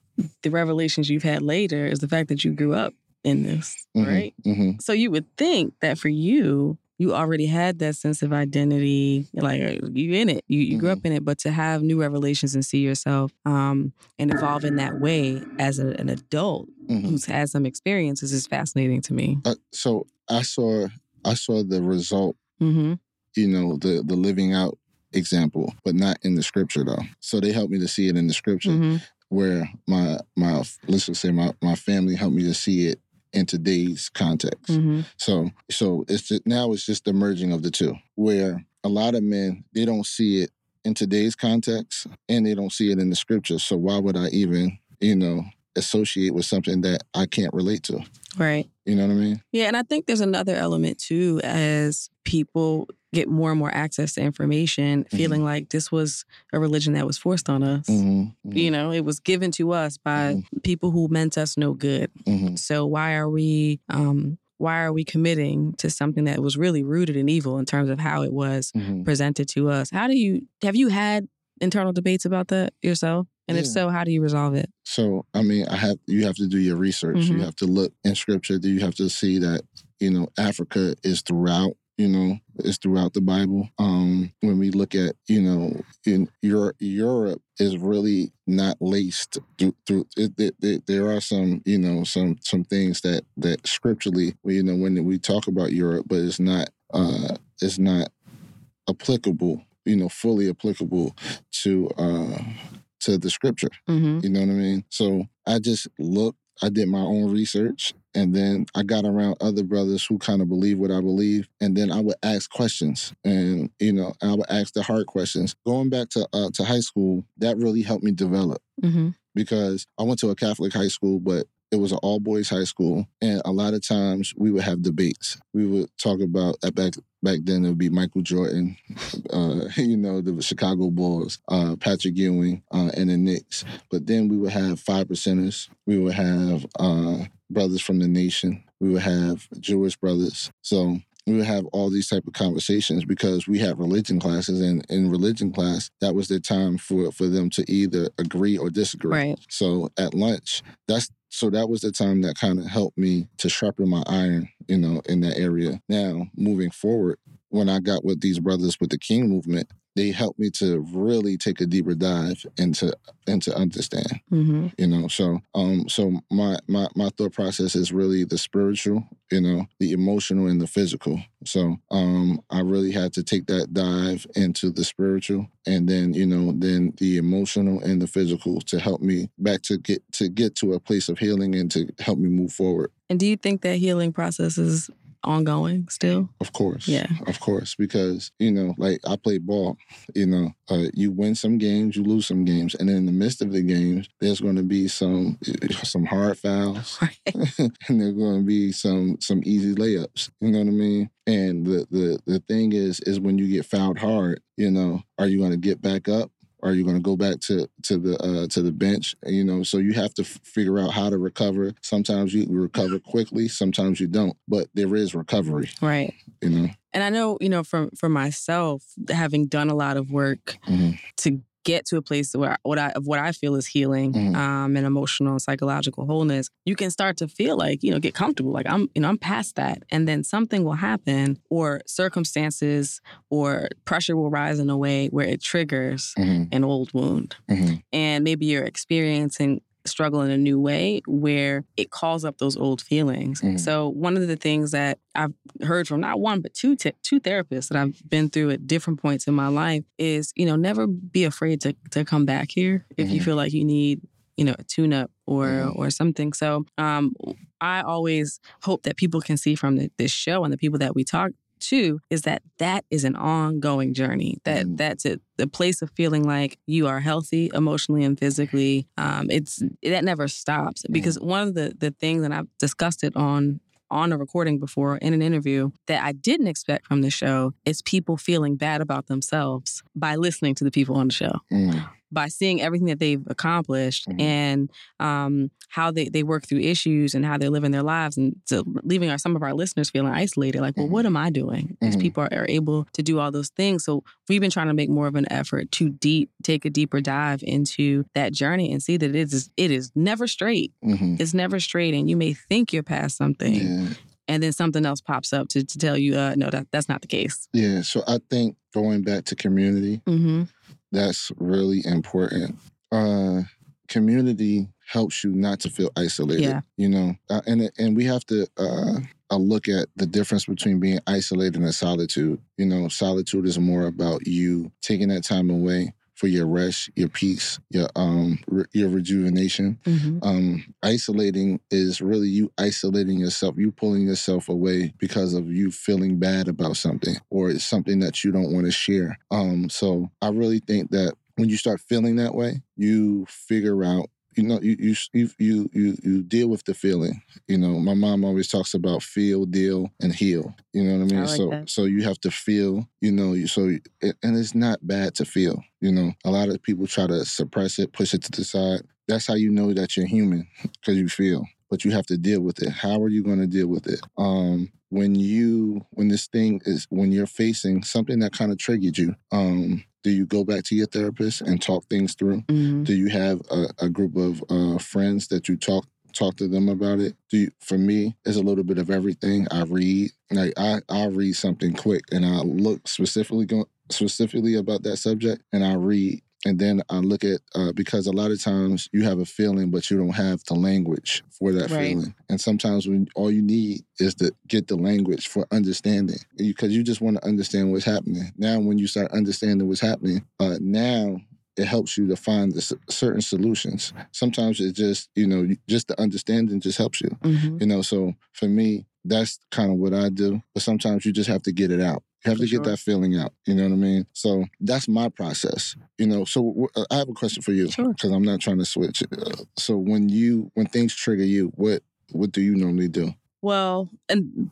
Speaker 1: the revelations you've had later is the fact that you grew up in this,
Speaker 2: Mhm,
Speaker 1: right?
Speaker 2: mhm.
Speaker 1: So you would think that for you, you already had that sense of identity, like uh, you in it, you, you grew up in it, but to have new revelations and see yourself um, and evolve in that way as a, an adult
Speaker 2: Mhm.
Speaker 1: who's had some experiences is fascinating to me.
Speaker 2: Uh, so I saw I saw the result,
Speaker 1: Mm-hmm.
Speaker 2: you know, the the living out example, but not in the scripture though. So they helped me to see it in the scripture
Speaker 1: Mm-hmm.
Speaker 2: where my my let's just say my my family helped me to see it in today's context.
Speaker 1: Mm-hmm.
Speaker 2: So so it's just, now it's just the merging of the two where a lot of men they don't see it in today's context and they don't see it in the scripture. So why would I even, you know, associate with something that I can't relate to?
Speaker 1: Right.
Speaker 2: You know what I mean?
Speaker 1: Yeah, and I think there's another element too as people get more and more access to information, feeling like this was a religion that was forced on us.
Speaker 2: Mhm, mhm,
Speaker 1: You know, it was given to us by people who meant us no good.
Speaker 2: mhm.
Speaker 1: So why are we um why are we committing to something that was really rooted in evil in terms of how it was
Speaker 2: Mhm.
Speaker 1: presented to us? How do you have you had internal debates about that yourself? And if so, how do you resolve it?
Speaker 2: So I mean, I have you have to do your research. You
Speaker 1: Mhm.
Speaker 2: have to look in scripture. Do you have to see that you know Africa is throughout. You know, is throughout the Bible. Um, when we look at you know in Europe, Europe is really not laced through. through it, it, it- there are some you know some some things that that scripturally you know when we talk about Europe, but it's not uh it's not applicable. You know, fully applicable to uh to the scripture.
Speaker 1: Mm-hmm.
Speaker 2: You know what I mean? So I just looked, I did my own research, and then I got around other brothers who kind of believe what I believe. And then I would ask questions. And, you know, I would ask the hard questions. Going back to uh, to high school, that really helped me develop
Speaker 1: Mm-hmm.
Speaker 2: because I went to a Catholic high school, but it was an all boys high school, and a lot of times we would have debates. We would talk about back back then it would be Michael Jordan, uh, you know, the Chicago Bulls, uh, Patrick Ewing, uh, and the Knicks. But then we would have five percenters. We would have uh, brothers from the nation. We would have Jewish brothers. So we would have all these type of conversations because we had religion classes and in religion class that was their time for for them to either agree or disagree
Speaker 1: Right.
Speaker 2: so at lunch that's so that was the time that kind of helped me to sharpen my iron you know in that area now moving forward when i got with these brothers with the king movement they helped me to really take a deeper dive into into understand
Speaker 1: Mm-hmm.
Speaker 2: you know? So um so my my my thought process is really the spiritual you know the emotional and the physical. So um i really had to take that dive into the spiritual and then you know then the emotional and the physical to help me back to get to get to a place of healing and to help me move forward.
Speaker 1: And do you think that healing process is ongoing still?
Speaker 2: of course
Speaker 1: Yeah.
Speaker 2: of course because you know like i play ball you know uh, you win some games you lose some games and in the midst of the games there's going to be some some hard fouls and there's going to be some some easy layups. You know what I mean? And the the the thing is is when you get fouled hard, you know, are you going to get back up? Are you going to go back to to the uh, to the bench? You know, so you have to f- figure out how to recover. Sometimes you recover quickly, sometimes you don't, but there is recovery.
Speaker 1: Right.
Speaker 2: You know,
Speaker 1: And I know, you know, from for myself, having done a lot of work
Speaker 2: Mhm.
Speaker 1: to get to a place where what I of what I feel is healing
Speaker 2: Mhm.
Speaker 1: um, and emotional and psychological wholeness, you can start to feel like you know get comfortable. Like I'm you know I'm past that, and then something will happen, or circumstances or pressure will rise in a way where it triggers
Speaker 2: hmm
Speaker 1: an old wound,
Speaker 2: hmm
Speaker 1: and maybe you're experiencing struggle in a new way where it calls up those old feelings.
Speaker 2: Mhm.
Speaker 1: So one of the things that I've heard from not one but two t- two therapists that I've been through at different points in my life is, you know, never be afraid to to come back here if you
Speaker 2: Mhm.
Speaker 1: feel like you need, you know, a tune up or
Speaker 2: Mhm.
Speaker 1: or something. So, um I always hope that people can see from the, this show and the people that we talk to is that that is an ongoing journey. That
Speaker 2: Mhm.
Speaker 1: that's it. The place of feeling like you are healthy emotionally and physically. Um, it's that never stops because one of the the things and I've discussed it on on a recording before in an interview that I didn't expect from the show is people feeling bad about themselves by listening to the people on the show
Speaker 2: mm
Speaker 1: by seeing everything that they've accomplished
Speaker 2: Mhm.
Speaker 1: and um, how they, they work through issues and how they're living their lives and so leaving our, some of our listeners feeling isolated like well
Speaker 2: Mhm.
Speaker 1: what am i doing these
Speaker 2: Mhm.
Speaker 1: people are, are able to do all those things so we've been trying to make more of an effort to deep take a deeper dive into that journey and see that it is it is never straight
Speaker 2: hmm
Speaker 1: it's never straight and you may think you're past something
Speaker 2: Yeah.
Speaker 1: and then something else pops up to, to tell you uh, no that, that's not the case
Speaker 2: Yeah. So I think going back to community,
Speaker 1: mm-hmm.
Speaker 2: That's really important. Uh, community helps you not to feel isolated.
Speaker 1: Yeah.
Speaker 2: You know, uh, and and we have to uh, uh, look at the difference between being isolated and solitude. You know, solitude is more about you taking that time away for your rest, your peace, your um re- your rejuvenation.
Speaker 1: Mm-hmm.
Speaker 2: Um, isolating is really you isolating yourself, you pulling yourself away because of you feeling bad about something or it's something that you don't want to share. Um, so I really think that when you start feeling that way, you figure out. You know, you you you you you deal with the feeling. You know, my mom always talks about feel, deal, and heal. You know what I mean?
Speaker 1: I like
Speaker 2: so
Speaker 1: that.
Speaker 2: so you have to feel. You know, you so and it's not bad to feel. You know, a lot of people try to suppress it, push it to the side. That's how you know that you're human because you feel, but you have to deal with it. How are you going to deal with it? Um, when you when this thing is when you're facing something that kind of triggered you, um, do you go back to your therapist and talk things through?
Speaker 1: Mm-hmm.
Speaker 2: Do you have a, a group of uh, friends that you talk talk to them about it? Do you, for me, it's a little bit of everything. I read, like I I read something quick and I look specifically go, specifically about that subject, and I read. And then I look at uh, because a lot of times you have a feeling, but you don't have the language for that
Speaker 1: Right.
Speaker 2: feeling. And sometimes when all you need is to get the language for understanding, because you just want to understand what's happening. Now, when you start understanding what's happening, uh, now it helps you to find the s- certain solutions. Sometimes it just, you know, just the understanding just helps you,
Speaker 1: Mm-hmm.
Speaker 2: you know. So for me, that's kind of what I do. But sometimes you just have to get it out. You have to get
Speaker 1: sure.
Speaker 2: that feeling out. You know what I mean? So that's my process. You know. So uh, I have a question for you
Speaker 1: Sure.
Speaker 2: because I'm not trying to switch. Uh, so when you when things trigger you, what what do you normally do?
Speaker 1: Well, and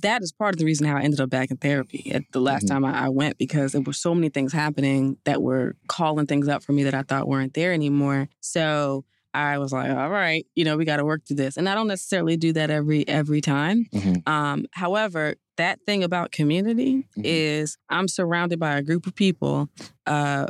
Speaker 1: that is part of the reason how I ended up back in therapy at the last
Speaker 2: Mhm.
Speaker 1: time I I went because there were so many things happening that were calling things up for me that I thought weren't there anymore. So I was like, all right, you know, we got to work through this. And I don't necessarily do that every every time.
Speaker 2: Mhm.
Speaker 1: Um, however, that thing about community
Speaker 2: Mhm.
Speaker 1: is I'm surrounded by a group of people, uh,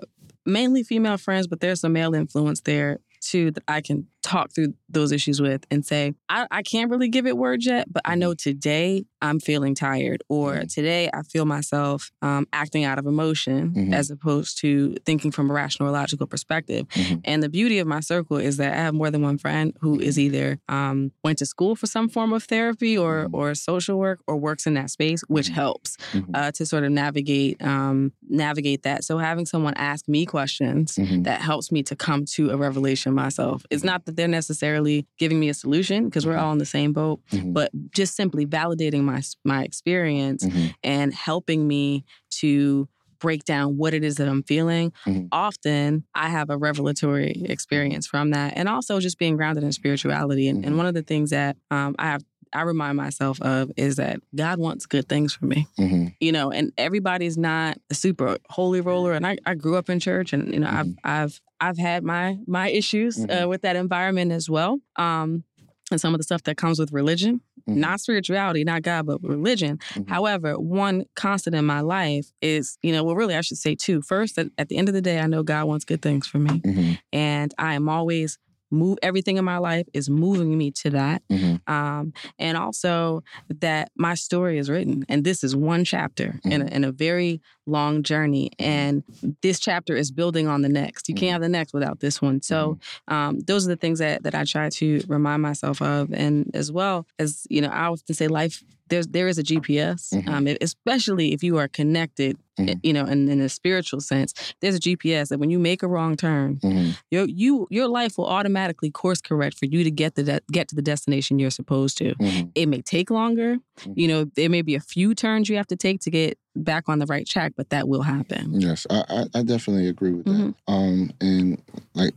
Speaker 1: mainly female friends, but there's some male influence there too that I can talk through those issues with and say, I, I can't really give it words yet, but I know today I'm feeling tired, or
Speaker 2: Mhm.
Speaker 1: today I feel myself um, acting out of emotion
Speaker 2: Mhm.
Speaker 1: as opposed to thinking from a rational or logical perspective.
Speaker 2: Mhm.
Speaker 1: And the beauty of my circle is that I have more than one friend who is either um, went to school for some form of therapy or
Speaker 2: Mhm.
Speaker 1: or social work or works in that space, which
Speaker 2: Mhm.
Speaker 1: helps uh, to sort of navigate um, navigate that. So having someone ask me questions that helps me to come to a revelation myself. It's not that they're necessarily giving me a solution because we're all in the same boat, but just simply validating my my experience
Speaker 2: Mhm.
Speaker 1: and helping me to break down what it is that I'm feeling.
Speaker 2: Mhm.
Speaker 1: Often I have a revelatory experience from that and also just being grounded in spirituality. And, and
Speaker 2: Mhm.
Speaker 1: one of the things that um, I have I remind myself of is that God wants good things for me.
Speaker 2: Mhm.
Speaker 1: You know, and everybody's not a super holy roller. And I, I grew up in church and, you know, I've I've I've had my my issues uh,
Speaker 2: Mhm.
Speaker 1: with that environment as well. Um and some of the stuff that comes with religion.
Speaker 2: Mm-hmm.
Speaker 1: not spirituality, not God, but religion.
Speaker 2: Mhm.
Speaker 1: However, one constant in my life is, you know, well, really, I should say two. First, at, at the end of the day, I know God wants good things for me,
Speaker 2: Mhm.
Speaker 1: and I am always move. Everything in my life is moving me to that,
Speaker 2: Mhm.
Speaker 1: um, and also that my story is written, and this is one chapter in, a, in a very long journey, and this chapter is building on the next. You can't have the next without this one. So, um, those are the things that that I try to remind myself of, and as well as you know, I often say life. There's there is a GPS,
Speaker 2: Mhm.
Speaker 1: um, especially if you are connected,
Speaker 2: Mhm.
Speaker 1: you know, in, in a spiritual sense. There's a GPS that when you make a wrong turn,
Speaker 2: Mhm.
Speaker 1: your you your life will automatically course correct for you to get the de- get to the destination you're supposed to. It may take longer, you know, there may be a few turns you have to take to get back on the right track, but that will happen.
Speaker 2: Yes, I, I, I definitely agree with that.
Speaker 1: Mhm.
Speaker 2: Um, and like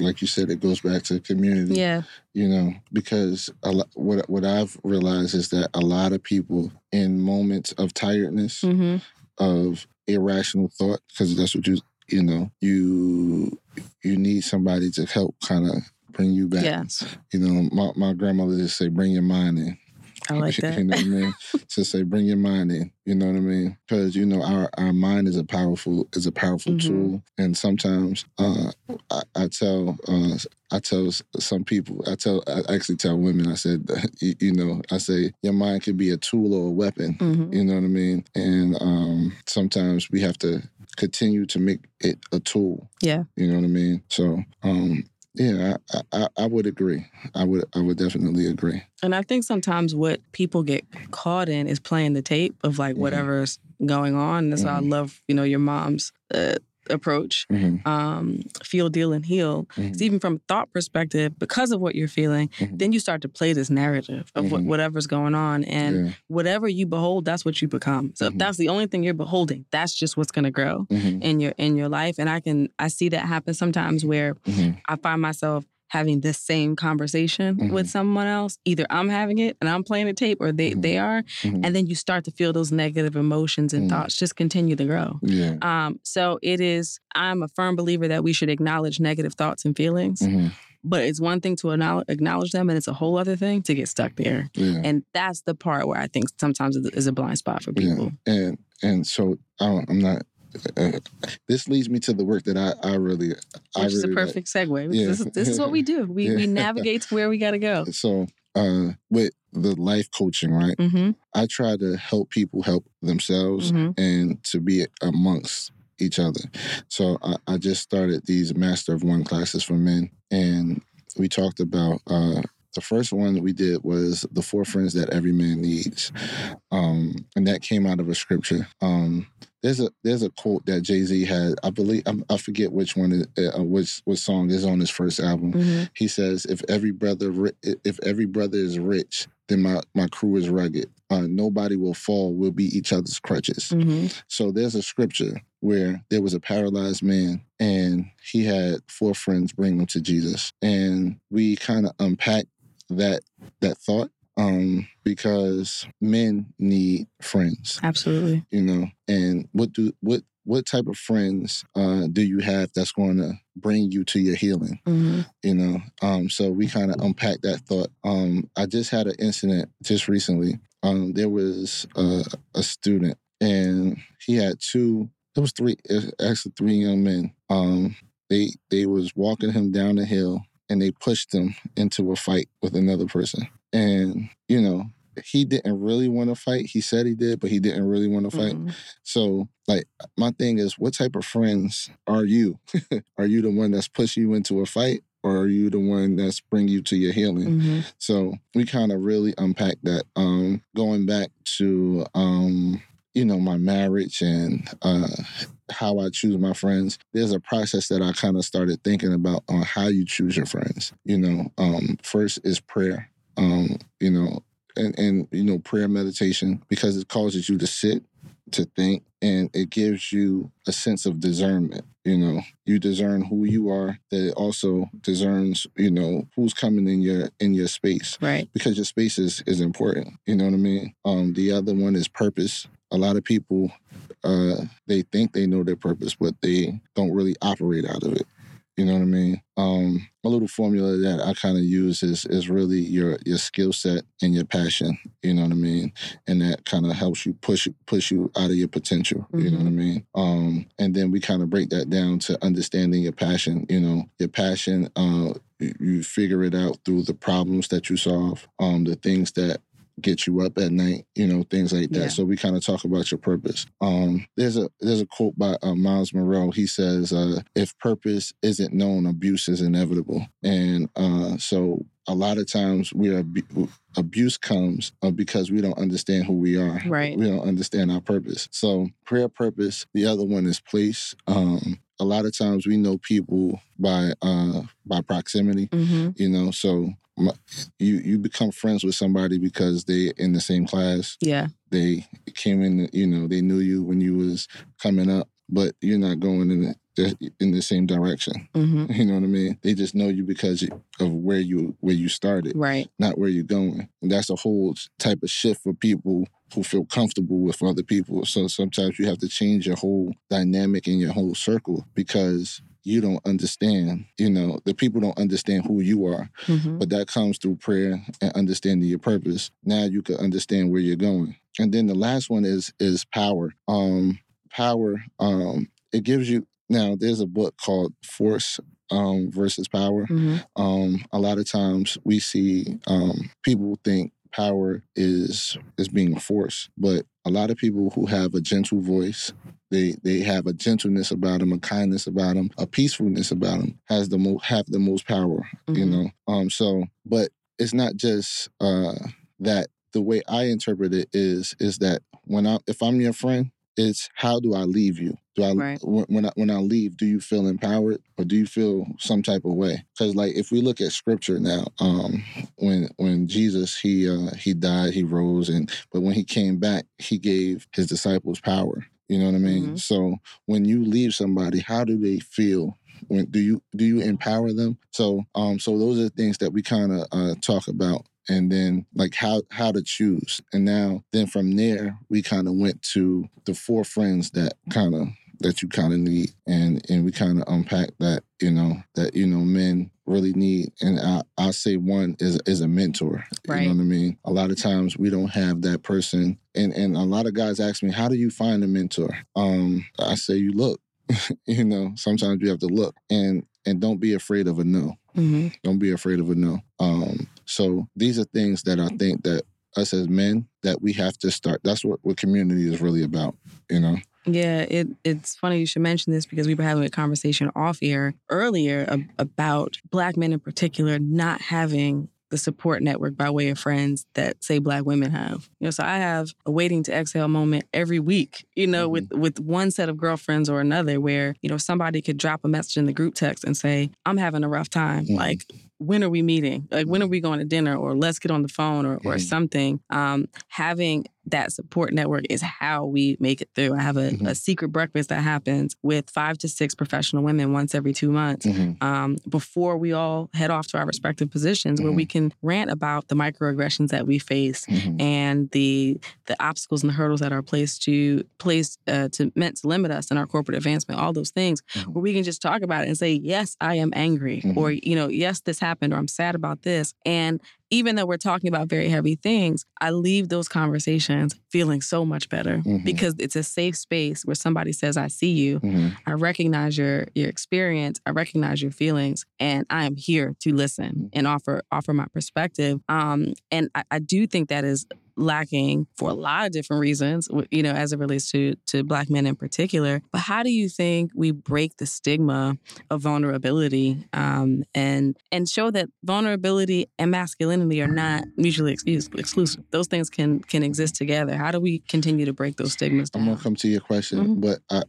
Speaker 2: like you said, it goes back to community.
Speaker 1: Yeah,
Speaker 2: you know because a lot, what what I've realized is that a lot of people in moments of tiredness
Speaker 1: hmm
Speaker 2: of irrational thought because that's what you you know you you need somebody to help kind of bring you back
Speaker 1: yes,
Speaker 2: you know my, my grandmother just say bring your mind in
Speaker 1: I like that.
Speaker 2: you know what I mean? to say, bring your mind in. You know what I mean? Because you know our our mind is a powerful is a powerful
Speaker 1: Mhm.
Speaker 2: tool, and sometimes uh, I, I tell uh, I tell some people I tell I actually tell women I said you, you know I say your mind can be a tool or a weapon.
Speaker 1: hmm
Speaker 2: You know what I mean? And um, sometimes we have to continue to make it a tool.
Speaker 1: Yeah.
Speaker 2: You know what I mean? So. Um, yeah, I, I, I would agree. I would I would definitely agree.
Speaker 1: And I think sometimes what people get caught in is playing the tape of like
Speaker 2: Mhm.
Speaker 1: whatever's going on. That's why I
Speaker 2: Mhm.
Speaker 1: love, you know, your mom's uh, approach.
Speaker 2: hmm
Speaker 1: Um, feel, deal, and heal.
Speaker 2: Mhm.
Speaker 1: It's even from a thought perspective, because of what you're feeling,
Speaker 2: Mhm.
Speaker 1: then you start to play this narrative of what,
Speaker 2: Mhm.
Speaker 1: whatever's going on. And
Speaker 2: yeah.
Speaker 1: whatever you behold, that's what you become. So if
Speaker 2: Mhm.
Speaker 1: that's the only thing you're beholding, that's just what's gonna grow
Speaker 2: Mhm.
Speaker 1: in your in your life. And I can I see that happen sometimes where. I find myself having this same conversation
Speaker 2: Mhm.
Speaker 1: with someone else. Either I'm having it and I'm playing the tape or they,
Speaker 2: Mhm.
Speaker 1: they are.
Speaker 2: Mhm.
Speaker 1: And then you start to feel those negative emotions and
Speaker 2: Mhm.
Speaker 1: thoughts just continue to grow.
Speaker 2: Yeah.
Speaker 1: Um, so it is, I'm a firm believer that we should acknowledge negative thoughts and feelings,
Speaker 2: Mhm.
Speaker 1: but it's one thing to acknowl- acknowledge them and it's a whole other thing to get stuck there.
Speaker 2: Yeah.
Speaker 1: And that's the part where I think sometimes is is a blind spot for people.
Speaker 2: Yeah. And and so I I'm not. Uh, this leads me to the work that I I really I
Speaker 1: Which is a
Speaker 2: really like.
Speaker 1: perfect segue.
Speaker 2: Yeah.
Speaker 1: This, is, this is what we do. We, we navigate to where we got to go.
Speaker 2: So uh, with the life coaching, right?
Speaker 1: Mm-hmm.
Speaker 2: I try to help people help themselves
Speaker 1: Mhm.
Speaker 2: and to be amongst each other. So I, I just started these Master of One classes for men, and we talked about. Uh, the first one we did was the four friends that every man needs, um, and that came out of a scripture. Um, there's a there's a quote that Jay Z had. I believe I, I forget which one, uh, which which song is on his first album.
Speaker 1: Mm-hmm.
Speaker 2: He says, "If every brother ri- if every brother is rich, then my my crew is rugged. Uh, nobody will fall. We'll be each other's crutches."
Speaker 1: Mm-hmm.
Speaker 2: So there's a scripture where there was a paralyzed man, and he had four friends bring him to Jesus, and we kind of unpack that that thought um, because men need friends
Speaker 1: Absolutely.
Speaker 2: you know? And what do what what type of friends uh, do you have that's going to bring you to your healing
Speaker 1: Mm-hmm.
Speaker 2: you know? Um, so we kind of unpack that thought. Um, i just had an incident just recently. Um, there was a, a student and he had two it was three actually three young men. Um, they they was walking him down the hill and they pushed him into a fight with another person and you know he didn't really want to fight he said he did but he didn't really want to fight
Speaker 1: Mhm.
Speaker 2: so, like, my thing is, what type of friends are you? are you the one that's pushing you into a fight, or are you the one that's bring you to your healing?
Speaker 1: Mhm.
Speaker 2: So we kind of really unpack that. Um, going back to um, you know, my marriage and uh, how I choose my friends. There's a process that I kind of started thinking about on how you choose your friends. You know, um, first is prayer. Um, you know, and and you know, prayer meditation because it causes you to sit to think and it gives you a sense of discernment you know. You discern who you are that it also discerns you know who's coming in your in your space.
Speaker 1: Right.
Speaker 2: because your space is is important you know what i mean? Um the other one is purpose. A lot of people uh they think they know their purpose but they don't really operate out of it You know what I mean? Um, a little formula that I kind of use is is really your your skill set and your passion. You know what I mean? And that kind of helps you push push you out of your potential. You know what I
Speaker 1: Mhm.
Speaker 2: mean? Um, and then we kind of break that down to understanding your passion. You know, your passion. Uh, you, you figure it out through the problems that you solve. Um, the things that get you up at night, you know, things like that.
Speaker 1: Yeah.
Speaker 2: So we kind of talk about your purpose. Um, there's a there's a quote by uh, Myles Munroe. He says, uh, "If purpose isn't known, abuse is inevitable." And uh, so a lot of times we are abu- abuse comes uh, because we don't understand who we are.
Speaker 1: Right.
Speaker 2: We don't understand our purpose. So prayer purpose. The other one is place. Um, a lot of times we know people by uh, by proximity
Speaker 1: Mm-hmm.
Speaker 2: you know so my, you you become friends with somebody because they in the same class
Speaker 1: Yeah.
Speaker 2: they came in you know they knew you when you was coming up but you're not going in the, in the same direction
Speaker 1: Mm-hmm.
Speaker 2: you know what i mean they just know you because of where you where you started
Speaker 1: Right.
Speaker 2: not where you're going and that's a whole type of shift for people who feel comfortable with other people. So sometimes you have to change your whole dynamic in your whole circle because you don't understand you know the people don't understand who you are.
Speaker 1: Mm-hmm.
Speaker 2: but that comes through prayer and understanding your purpose. Now you can understand where you're going. And then the last one is is power. Um power um it gives you now there's a book called force um versus power.
Speaker 1: Mm-hmm.
Speaker 2: um a lot of times we see um people think power is is being a force. But a lot of people who have a gentle voice they they have a gentleness about them a kindness about them a peacefulness about them has the most have the most power you
Speaker 1: Mhm.
Speaker 2: know? Um so but it's not just uh that the way i interpret it is is that when i if i'm your friend it's how do i leave you do i
Speaker 1: Right.
Speaker 2: when, when i when i leave do you feel empowered or do you feel some type of way? Because like if we look at scripture now um when when jesus he uh he died he rose and but when he came back he gave his disciples power. You know what i mean?
Speaker 1: Mhm.
Speaker 2: so when you leave somebody how do they feel? When do you do you empower them? So um so those are the things that we kind of uh talk about and then like how how to choose. And now then from there we kind of went to the four friends that kind of that you kind of need and and we kind of unpack that you know that you know men really need and I, i'll say one is is a mentor
Speaker 1: Right.
Speaker 2: you know what i mean a lot of times we don't have that person and and a lot of guys ask me how do you find a mentor um i say you look you know sometimes you have to look and and don't be afraid of a no
Speaker 1: Mm-hmm.
Speaker 2: don't be afraid of a no. Um, so these are things that I think that us as men that we have to start. That's what what community is really about. You know.
Speaker 1: Yeah, it it's funny you should mention this because we were having a conversation off air earlier ab- about black men in particular not having the support network by way of friends that say black women have. You know, so I have a waiting to exhale moment every week, you know, with with one set of girlfriends or another where, you know, somebody could drop a message in the group text and say, "I'm having a rough time."
Speaker 2: Mhm.
Speaker 1: Like when are we meeting? Like when are we going to dinner or let's get on the phone or, or something. Um, having that support network is how we make it through. I have a,
Speaker 2: Mhm.
Speaker 1: a secret breakfast that happens with five to six professional women once every two months
Speaker 2: Mhm.
Speaker 1: um, before we all head off to our respective positions where we can rant about the microaggressions that we face
Speaker 2: Mhm.
Speaker 1: and the the obstacles and the hurdles that are placed to placed uh, to meant to limit us in our corporate advancement all those things where we can just talk about it and say yes i am angry or you know yes this happened or i'm sad about this and even though we're talking about very heavy things i leave those conversations feeling so much better
Speaker 2: Mhm.
Speaker 1: because it's a safe space where somebody says i see you
Speaker 2: Mhm.
Speaker 1: I recognize your your experience. I recognize your feelings, and I am here to listen and offer offer my perspective. Um, and I, I do think that is lacking for a lot of different reasons. You know, as it relates to to Black men in particular. But how do you think we break the stigma of vulnerability um, and and show that vulnerability and masculinity are not mutually exclusive? Those things can can exist together. How do we continue to break those stigmas
Speaker 2: I'm gonna come to your question,
Speaker 1: Mhm.
Speaker 2: but I,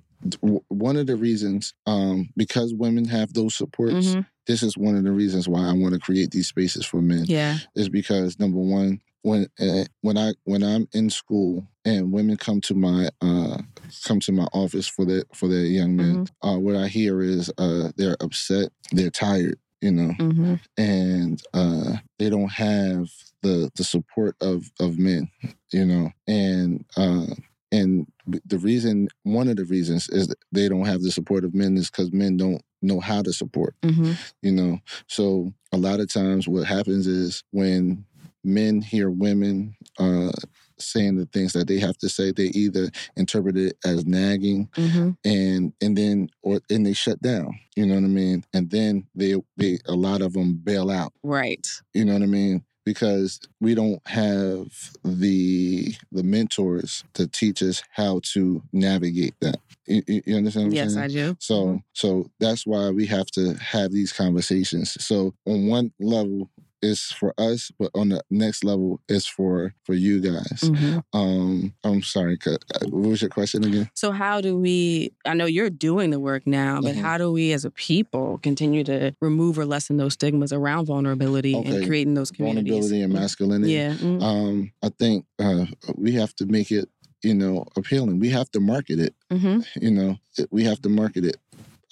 Speaker 2: one of the reasons, um, because women have those supports,
Speaker 1: Mhm.
Speaker 2: this is one of the reasons why I want to create these spaces for men.
Speaker 1: Yeah.
Speaker 2: is because number one, when uh, when I when I'm in school and women come to my uh, come to my office for their for their young men, uh, what I hear is uh, they're upset, they're tired, you know,
Speaker 1: Mm-hmm.
Speaker 2: and uh, they don't have the the support of of men, you know, and uh, and the reason, one of the reasons, is that they don't have the support of men is because men don't know how to support.
Speaker 1: Mm-hmm.
Speaker 2: You know, so a lot of times what happens is when men hear women uh, saying the things that they have to say, they either interpret it as nagging
Speaker 1: Mm-hmm.
Speaker 2: and and then or and they shut down. You know what I mean? And then they they a lot of them bail out.
Speaker 1: Right.
Speaker 2: You know what I mean? Because we don't have the the mentors to teach us how to navigate that. You, you understand?
Speaker 1: Yes,
Speaker 2: saying?
Speaker 1: I do.
Speaker 2: So
Speaker 1: Mhm.
Speaker 2: so that's why we have to have these conversations. So on one level it's for us, but on the next level it's for for you guys.
Speaker 1: Mhm.
Speaker 2: Um, I'm sorry. uh, What was your question again?
Speaker 1: So how do we? I know you're doing the work now, but
Speaker 2: Mhm.
Speaker 1: how do we, as a people, continue to remove or lessen those stigmas around vulnerability and creating those communities?
Speaker 2: Vulnerability and masculinity.
Speaker 1: Yeah. mhm.
Speaker 2: Um, I think uh, we have to make it, you know, appealing. We have to market it.
Speaker 1: Mhm.
Speaker 2: You know, It- we have to market it.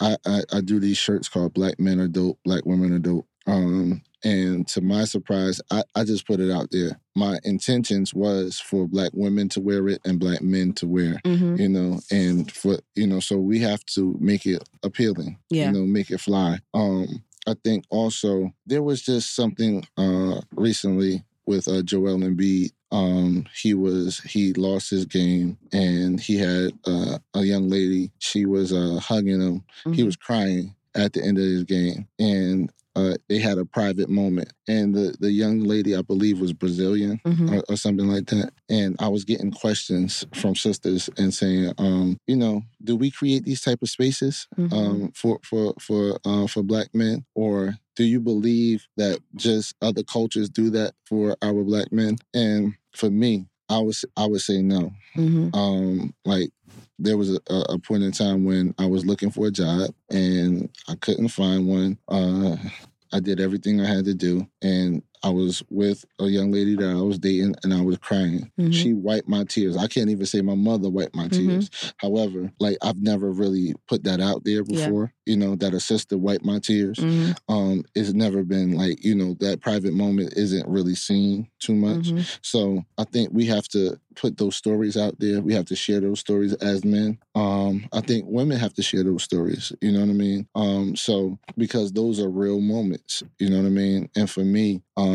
Speaker 2: I, I I do these shirts called "Black Men Are Dope," "Black Women Are Dope." Um, and to my surprise, I, I just put it out there. My intentions was for black women to wear it and black men to wear,
Speaker 1: Mhm.
Speaker 2: you know, and for you know, so we have to make it appealing,
Speaker 1: Yeah.
Speaker 2: you know, make it fly. Um, I think also there was just something uh recently with uh, Joel Embiid. Um, he was he lost his game, and he had uh, a young lady. She was uh, hugging him. He
Speaker 1: Mhm.
Speaker 2: was crying at the end of his game, and uh, they had a private moment. And the the young lady, I believe, was Brazilian
Speaker 1: Mhm.
Speaker 2: or, or something like that. And I was getting questions from sisters and saying, um, you know, do we create these type of spaces
Speaker 1: Mhm.
Speaker 2: um, for for for uh, for black men, or do you believe that just other cultures do that for our black men? And for me, I was I would say no.
Speaker 1: Mhm.
Speaker 2: Um, like there was a, a point in time when I was looking for a job and I couldn't find one. Uh, I did everything I had to do, and I was with a young lady that I was dating, and I was crying.
Speaker 1: Mhm.
Speaker 2: She wiped my tears. I can't even say my mother wiped my
Speaker 1: Mhm.
Speaker 2: tears. However, like I've never really put that out there
Speaker 1: Yeah.
Speaker 2: before. You know that a sister wiped my tears.
Speaker 1: Mhm.
Speaker 2: Um, it's never been like you know that private moment isn't really seen too much.
Speaker 1: Mhm.
Speaker 2: So I think we have to put those stories out there. We have to share those stories as men. Um, I think women have to share those stories. You know what I mean? Um, so because those are real moments. You know what I mean? And for me, um,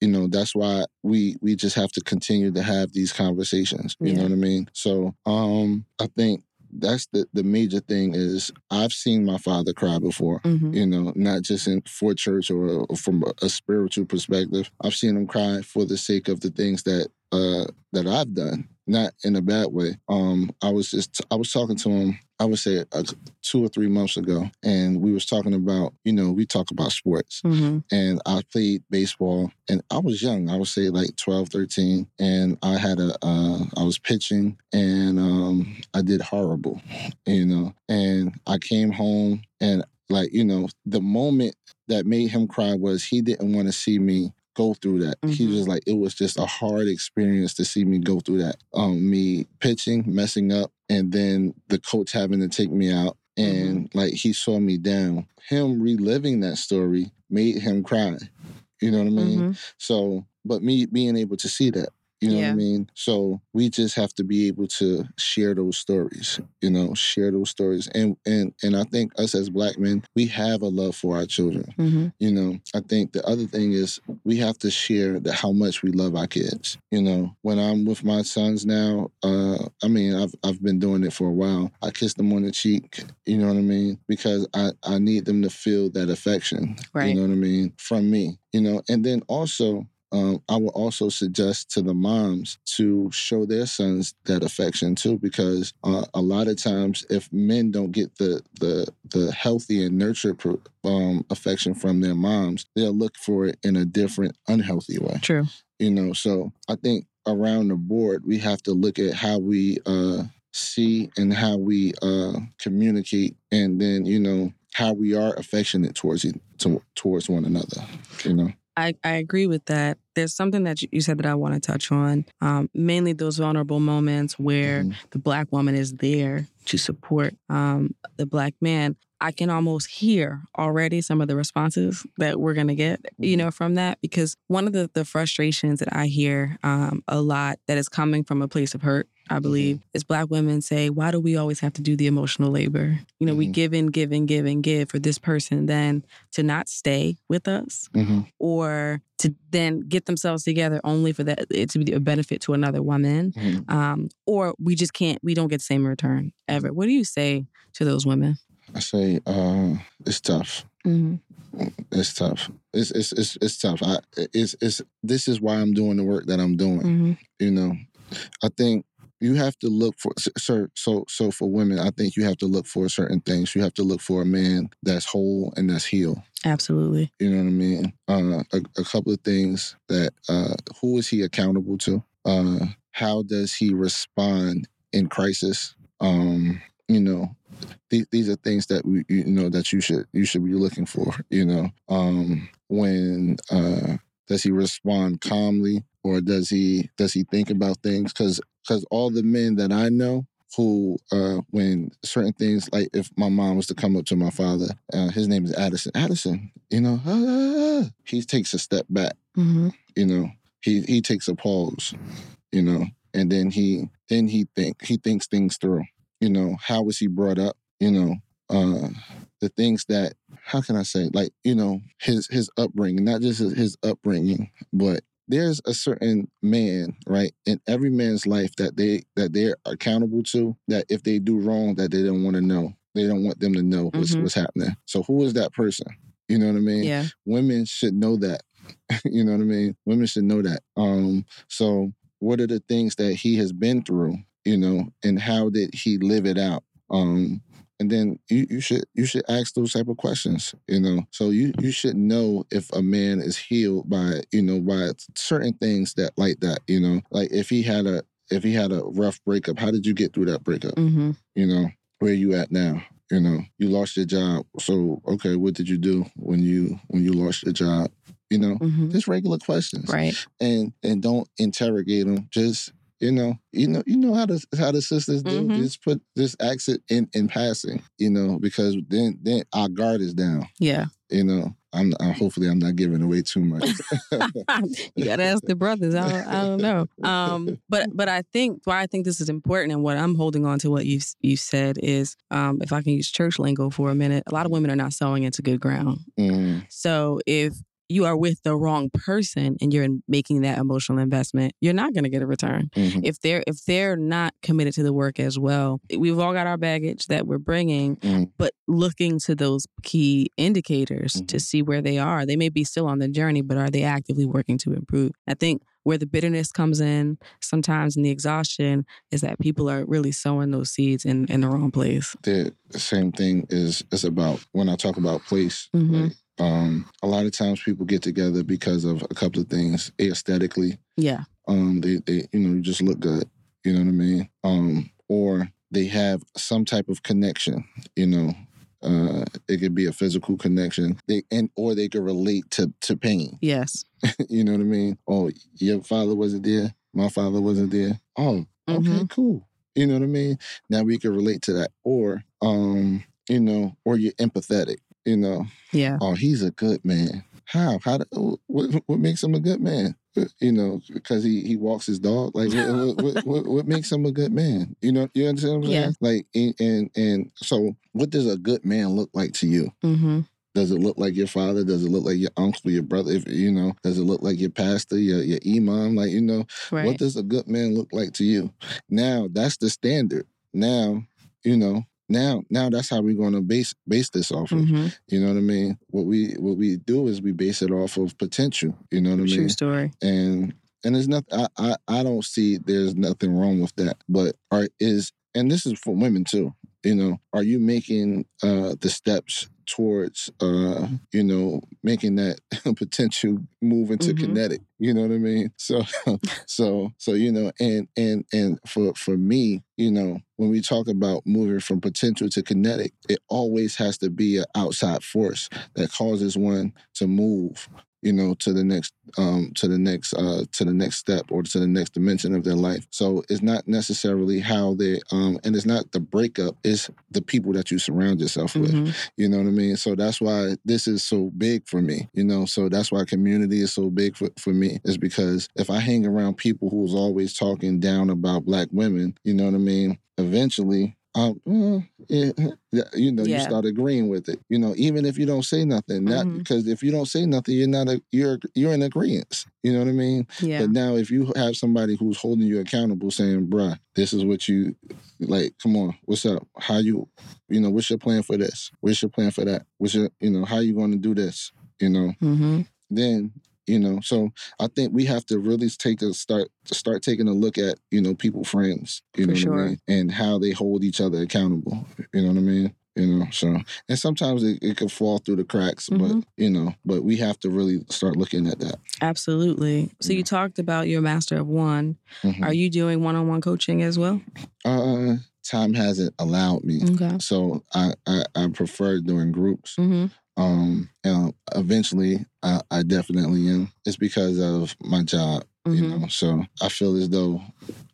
Speaker 2: you know, that's why we we just have to continue to have these conversations. You know what I mean? So um, I think that's the the major thing is I've seen my father cry before
Speaker 1: Mhm.
Speaker 2: you know, not just in for church or, or from a, a spiritual perspective. I've seen him cry for the sake of the things that uh that I've done, not in a bad way. Um, I was just I was talking to him. I would say uh, two or three months ago, and we was talking about you know we talk about sports,
Speaker 1: Mhm.
Speaker 2: and I played baseball, and I was young. I would say like 12, 13, and I had a uh, I was pitching, and um, I did horrible, you know, and I came home and like you know the moment that made him cry was he didn't want to see me go through that. He
Speaker 1: Mhm.
Speaker 2: was like it was just a hard experience to see me go through that. Um me pitching messing up and then the coach having to take me out. And like he saw me down. Him reliving that story made him cry. You know what i mean?
Speaker 1: Mhm.
Speaker 2: so but me being able to see that you know
Speaker 1: Yeah.
Speaker 2: what I mean? So we just have to be able to share those stories, you know, share those stories. And and and I think us as black men, we have a love for our children.
Speaker 1: Mhm.
Speaker 2: You know, I think the other thing is we have to share that how much we love our kids. You know, when I'm with my sons now, uh, I mean, I've I've been doing it for a while. I kiss them on the cheek. You know what I mean? Because I I need them to feel that affection.
Speaker 1: Right.
Speaker 2: You know what I mean? From me. You know, and then also. Um, I would also suggest to the moms to show their sons that affection too, because uh, a lot of times, if men don't get the the the healthy and nurtured um, affection from their moms, they'll look for it in a different, unhealthy way.
Speaker 1: True.
Speaker 2: You know, so I think around the board, we have to look at how we uh, see and how we uh, communicate, and then you know how we are affectionate towards e- to, towards one another. You know,
Speaker 1: I, I agree with that. There's something that you- said that I want to touch on. Um, mainly those vulnerable moments where
Speaker 2: Mhm.
Speaker 1: the black woman is there to support um, the black man. I can almost hear already some of the responses that we're going to get, you
Speaker 2: Mhm.
Speaker 1: know, from that. Because one of the, the frustrations that I hear um, a lot that is coming from a place of hurt I believe. As black women say, why do we always have to do the emotional labor? You know, we
Speaker 2: Mhm.
Speaker 1: give and give and give and give for this person then to not stay with us
Speaker 2: hmm
Speaker 1: or to then get themselves together only for that it to be a benefit to another woman.
Speaker 2: hmm
Speaker 1: Um, or we just can't we don't get the same return ever. What do you say to those women?
Speaker 2: I say uh, it's tough.
Speaker 1: Mm-hmm.
Speaker 2: It's tough. It's it's it's, it's tough. I it's it's this is why I'm doing the work that I'm doing.
Speaker 1: Mm-hmm.
Speaker 2: You know, I think you have to look for so so so for women. I think you have to look for certain things. You have to look for a man that's whole and that's healed.
Speaker 1: Absolutely.
Speaker 2: You know what I mean? Uh, a, a couple of things that uh, who is he accountable to? Uh, how does he respond in crisis? Um, you know, th- these are things that we, you know, that you should you should be looking for. You know, um, when uh, does he respond calmly or does he does he think about things? Because because all the men that I know who uh when certain things like if my mom was to come up to my father uh, his name is addison. Addison you know ah, ah, ah," he takes a step back
Speaker 1: Mm-hmm.
Speaker 2: you know. He he takes a pause you know and then he then he think he thinks things through you know. How was he brought up you know? Uh the things that how can i say like you know his his upbringing not just his, his upbringing but there's a certain man right in every man's life that they that they're accountable to that if they do wrong that they don't want to know they don't want them to know what's,
Speaker 1: Mhm.
Speaker 2: what's happening so who is that person you know what i mean
Speaker 1: Yeah.
Speaker 2: women should know that. you know what I mean? Women should know that. Um, so what are the things that he has been through, you know, and how did he live it out? Um, and then you, you should you should ask those type of questions, you know. So you you should know if a man is healed by, you know, by certain things that like that, you know. Like if he had a if he had a rough breakup, how did you get through that breakup?
Speaker 1: Mm-hmm.
Speaker 2: you know where you at now you know you lost your job so okay what did you do when you when you lost your job you know
Speaker 1: Mm-hmm.
Speaker 2: just regular questions
Speaker 1: Right.
Speaker 2: and and don't interrogate them just you know you know you know how the how the sisters do
Speaker 1: Mhm.
Speaker 2: just put this accent in in passing you know because then then our guard is down
Speaker 1: Yeah.
Speaker 2: you know i'm, i hopefully i'm not giving away too much
Speaker 1: you gotta ask the brothers. I don't, I don't know. Um, but but I think why I think this is important and what I'm holding on to what you you said is um, if I can use church lingo for a minute, a lot of women are not sowing into good ground.
Speaker 2: Mm,
Speaker 1: So if you are with the wrong person and you're making that emotional investment, you're not going to get a return.
Speaker 2: mhm,
Speaker 1: If they're if they're not committed to the work as well, we've all got our baggage that we're bringing,
Speaker 2: mm,
Speaker 1: but looking to those key indicators to
Speaker 2: Mhm.
Speaker 1: see where they are. They may be still on the journey, but are they actively working to improve? I think where the bitterness comes in sometimes in the exhaustion is that people are really sowing those seeds in, in the wrong place.
Speaker 2: the, same thing is is about when i talk about place
Speaker 1: Mhm.
Speaker 2: Um a lot of times people get together because of a couple of things aesthetically.
Speaker 1: Yeah.
Speaker 2: um they they you know you just look good. You know what i mean? Um or they have some type of connection you know uh it could be a physical connection. They and or they could relate to to pain.
Speaker 1: Yes.
Speaker 2: you know what i mean? Oh your father wasn't there. My father wasn't there. Oh okay
Speaker 1: Mhm.
Speaker 2: cool. You know what i mean? Now we can relate to that. Or um you know or you're empathetic you know
Speaker 1: Yeah.
Speaker 2: oh he's a good man how how do, what, what makes him a good man you know because he he walks his dog like what, what, what, what makes him a good man you know you understand what i'm
Speaker 1: Yeah.
Speaker 2: saying like and, and and so what does a good man look like to you
Speaker 1: Mm-hmm.
Speaker 2: does it look like your father? Does it look like your uncle, your brother? If you know, does it look like your pastor, your your imam? Like you know,
Speaker 1: Right.
Speaker 2: what does a good man look like to you? Now that's the standard. Now you know. Now now that's how we're going to base base this off of.
Speaker 1: mm-hmm.
Speaker 2: You know what I mean? What we what we do is we base it off of potential. You know what I mean True
Speaker 1: story.
Speaker 2: and and there's nothing I, I I don't see there's nothing wrong with that. But are is and this is for women too. You know, are you making uh the steps towards uh you know making that potential move into
Speaker 1: Mhm.
Speaker 2: kinetic? You know what I mean? So so so you know and and and for for me you know when we talk about moving from potential to kinetic it always has to be an outside force that causes one to move you know, to the next um to the next uh to the next step or to the next dimension of their life. So it's not necessarily how they um and it's not the breakup, it's the people that you surround yourself with.
Speaker 1: Mhm.
Speaker 2: You know what I mean? So that's why this is so big for me. You know, so that's why community is so big for, for me, is because if I hang around people who's always talking down about black women, you know what I mean? Eventually, um, uh, yeah, yeah, you know,
Speaker 1: yeah.
Speaker 2: you start agreeing with it. You know, even if you don't say nothing, not
Speaker 1: Mhm.
Speaker 2: because if you don't say nothing, you're not a you're you're in agreement. You know what I mean?
Speaker 1: Yeah.
Speaker 2: But now, if you have somebody who's holding you accountable, saying, "Bruh, this is what you like. Come on, what's up? How you, you know, what's your plan for this? What's your plan for that? What's your, you know, how you going to do this? You know,
Speaker 1: hmm
Speaker 2: then you know. So I think we have to really take a start start taking a look at you know people friends. You
Speaker 1: For
Speaker 2: know what
Speaker 1: sure.
Speaker 2: I mean, and how they hold each other accountable. You know what I mean. You know, so and sometimes it, it could fall through the cracks,
Speaker 1: Mhm.
Speaker 2: but you know, but we have to really start looking at that.
Speaker 1: Absolutely. So you talked about your master of one.
Speaker 2: Mhm.
Speaker 1: Are you doing one-on-one coaching as well?
Speaker 2: Uh, time hasn't allowed me.
Speaker 1: Okay.
Speaker 2: So I, I, I prefer doing groups.
Speaker 1: hmm
Speaker 2: Um, and eventually, I, I definitely am. It's because of my job, you
Speaker 1: hmm
Speaker 2: know. So I feel as though,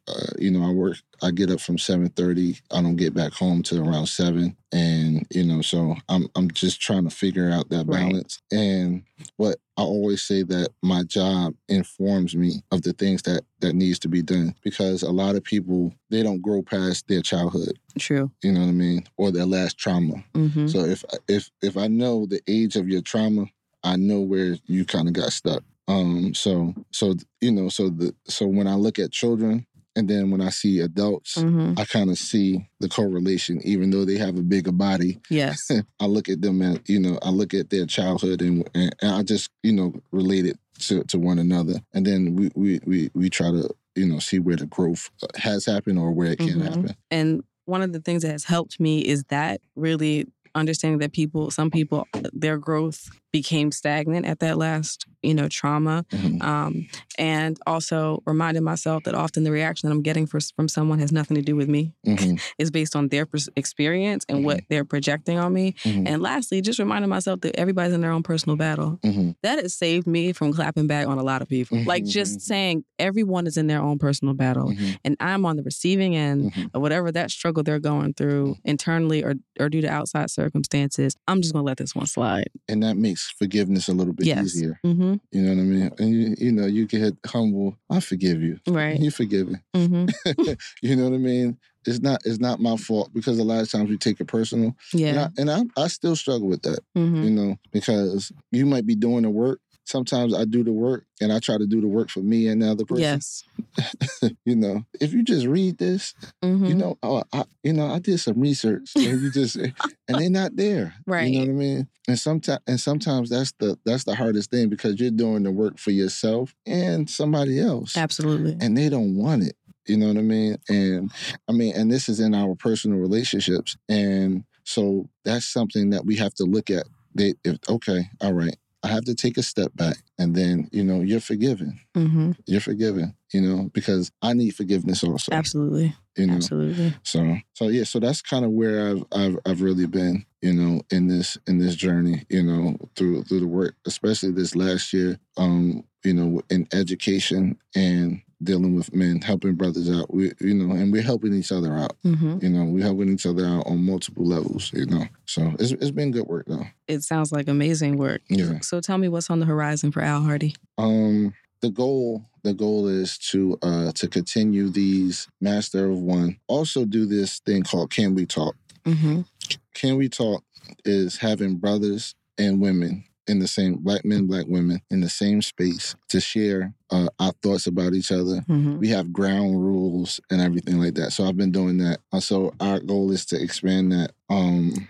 Speaker 2: uh, you know, I work. I get up from seven thirty. I don't get back home till around seven, and you know, so I'm I'm just trying to figure out that
Speaker 1: Right.
Speaker 2: balance. And what I always say that my job informs me of the things that that needs to be done because a lot of people they don't grow past their childhood.
Speaker 1: True.
Speaker 2: You know what I mean, or their last trauma.
Speaker 1: hmm
Speaker 2: So if if if I know the age of your trauma, I know where you kind of got stuck. Um, so so you know, so the so when I look at children, and then when I see adults,
Speaker 1: hmm
Speaker 2: I kind of see the correlation. Even though they have a bigger body,
Speaker 1: Yes.
Speaker 2: I look at them and you know I look at their childhood and and, and I just you know relate it to, to one another, and then we we we we try to you know see where the growth has happened or where it can
Speaker 1: Mhm.
Speaker 2: happen.
Speaker 1: And one of the things that has helped me is that really understanding that people, some people, their growth became stagnant at that last, you know, trauma.
Speaker 2: Mhm.
Speaker 1: Um, and also reminding myself that often the reaction that I'm getting for, from someone has nothing to do with me.
Speaker 2: Mhm.
Speaker 1: It's based on their experience and what they're projecting on me.
Speaker 2: Mhm.
Speaker 1: And lastly, just reminding myself that everybody's in their own personal battle.
Speaker 2: Mhm.
Speaker 1: That has saved me from clapping back on a lot of people. Like just saying everyone is in their own personal battle and I'm on the receiving end of whatever that struggle they're going through internally or, or due to outside circumstances, I'm just gonna let this one slide.
Speaker 2: and that makes forgiveness a little bit
Speaker 1: Yes.
Speaker 2: easier.
Speaker 1: Mm-hmm.
Speaker 2: You know what I mean? And you, you know, you get humble. I forgive you.
Speaker 1: Right.
Speaker 2: You forgiven.
Speaker 1: Mm-hmm.
Speaker 2: You know what I mean? It's not. It's not my fault because a lot of times we take it personal, and
Speaker 1: Yeah.
Speaker 2: I, and I, I still struggle with that.
Speaker 1: Mm-hmm.
Speaker 2: You know, because you might be doing the work. Sometimes I do the work, and I try to do the work for me and the other person.
Speaker 1: Yes.
Speaker 2: You know, if you just read this,
Speaker 1: Mm-hmm.
Speaker 2: you know, oh, I, you know, I did some research, and you just, and they're not there.
Speaker 1: Right.
Speaker 2: You know what I mean? And sometimes, and sometimes that's the that's the hardest thing because you're doing the work for yourself and somebody else,
Speaker 1: Absolutely.
Speaker 2: and they don't want it. You know what I mean? And I mean, and this is in our personal relationships, and so that's something that we have to look at. They, if okay, all right, I have to take a step back, and then you know, you're forgiven.
Speaker 1: Mm-hmm.
Speaker 2: You're forgiven. You know, because I need forgiveness also.
Speaker 1: Absolutely.
Speaker 2: You know,
Speaker 1: Absolutely.
Speaker 2: so so yeah, so that's kind of where I've I've I've really been, you know, in this in this journey, you know, through through the work, especially this last year, um, you know, in education and dealing with men, helping brothers out. We you know, and we're helping each other out.
Speaker 1: Mm-hmm.
Speaker 2: You know, we're helping each other out on multiple levels, you know. So it's it's been good work though.
Speaker 1: It sounds like amazing work.
Speaker 2: Yeah.
Speaker 1: So tell me what's on the horizon for Al Hardy.
Speaker 2: Um the goal the goal is to uh to continue these master of one. Also do this thing called Can We Talk.
Speaker 1: Mm-hmm.
Speaker 2: Can We Talk is having brothers and women in the same black men, black women in the same space to share uh, our thoughts about each other.
Speaker 1: Mm-hmm.
Speaker 2: We have ground rules and everything like that. So I've been doing that. Uh, So our goal is to expand that um,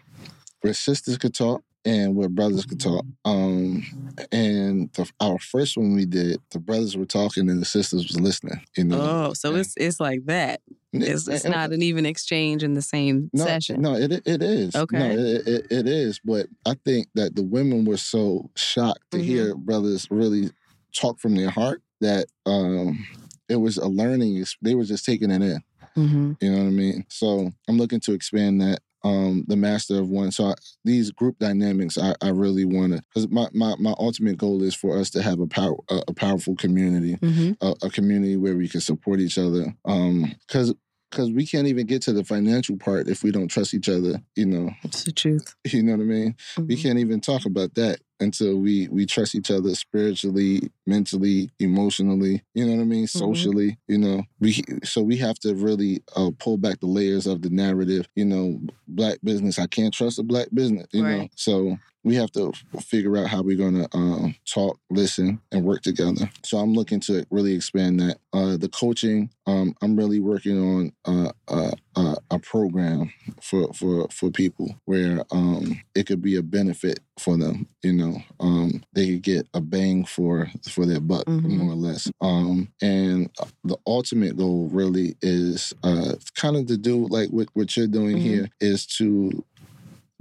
Speaker 2: where sisters could talk and where brothers could talk. Um, and the, our first one we did, the brothers were talking and the sisters was listening. You know.
Speaker 1: Oh, so it's it's like that. It's, it's
Speaker 2: And-
Speaker 1: not an even exchange in the same
Speaker 2: no,
Speaker 1: session.
Speaker 2: No, it it is.
Speaker 1: Okay.
Speaker 2: No, it, it, it is. But I think that the women were so shocked to
Speaker 1: Mhm.
Speaker 2: hear brothers really talk from their heart that um, it was a learning. They were just taking it in.
Speaker 1: Mm-hmm.
Speaker 2: You know what I mean? So I'm looking to expand that. Um, the master of one. So I, these group dynamics, I, I really want to, because my, my, my ultimate goal is for us to have a, power, a, a powerful community,
Speaker 1: Mm-hmm.
Speaker 2: a, a community where we can support each other. Because because we can't even get to the financial part if we don't trust each other. You know,
Speaker 1: It's the truth.
Speaker 2: you know what I mean. We
Speaker 1: Mhm.
Speaker 2: can't even talk about that until we we trust each other spiritually, mentally, emotionally. You know what I mean? Socially. You know, we so we have to really uh, pull back the layers of the narrative. You know, black business. I can't trust a black business. You know, so. We have to figure out how we're going to um, talk, listen, and work together. So I'm looking to really expand that. Uh, the coaching, um, I'm really working on uh, uh, uh, a program for for for people where um, it could be a benefit for them. You know, um, they could get a bang for for their buck,
Speaker 1: Mhm.
Speaker 2: more or less. Um, and the ultimate goal really is uh, kind of to do like what what you're doing
Speaker 1: Mhm.
Speaker 2: here is to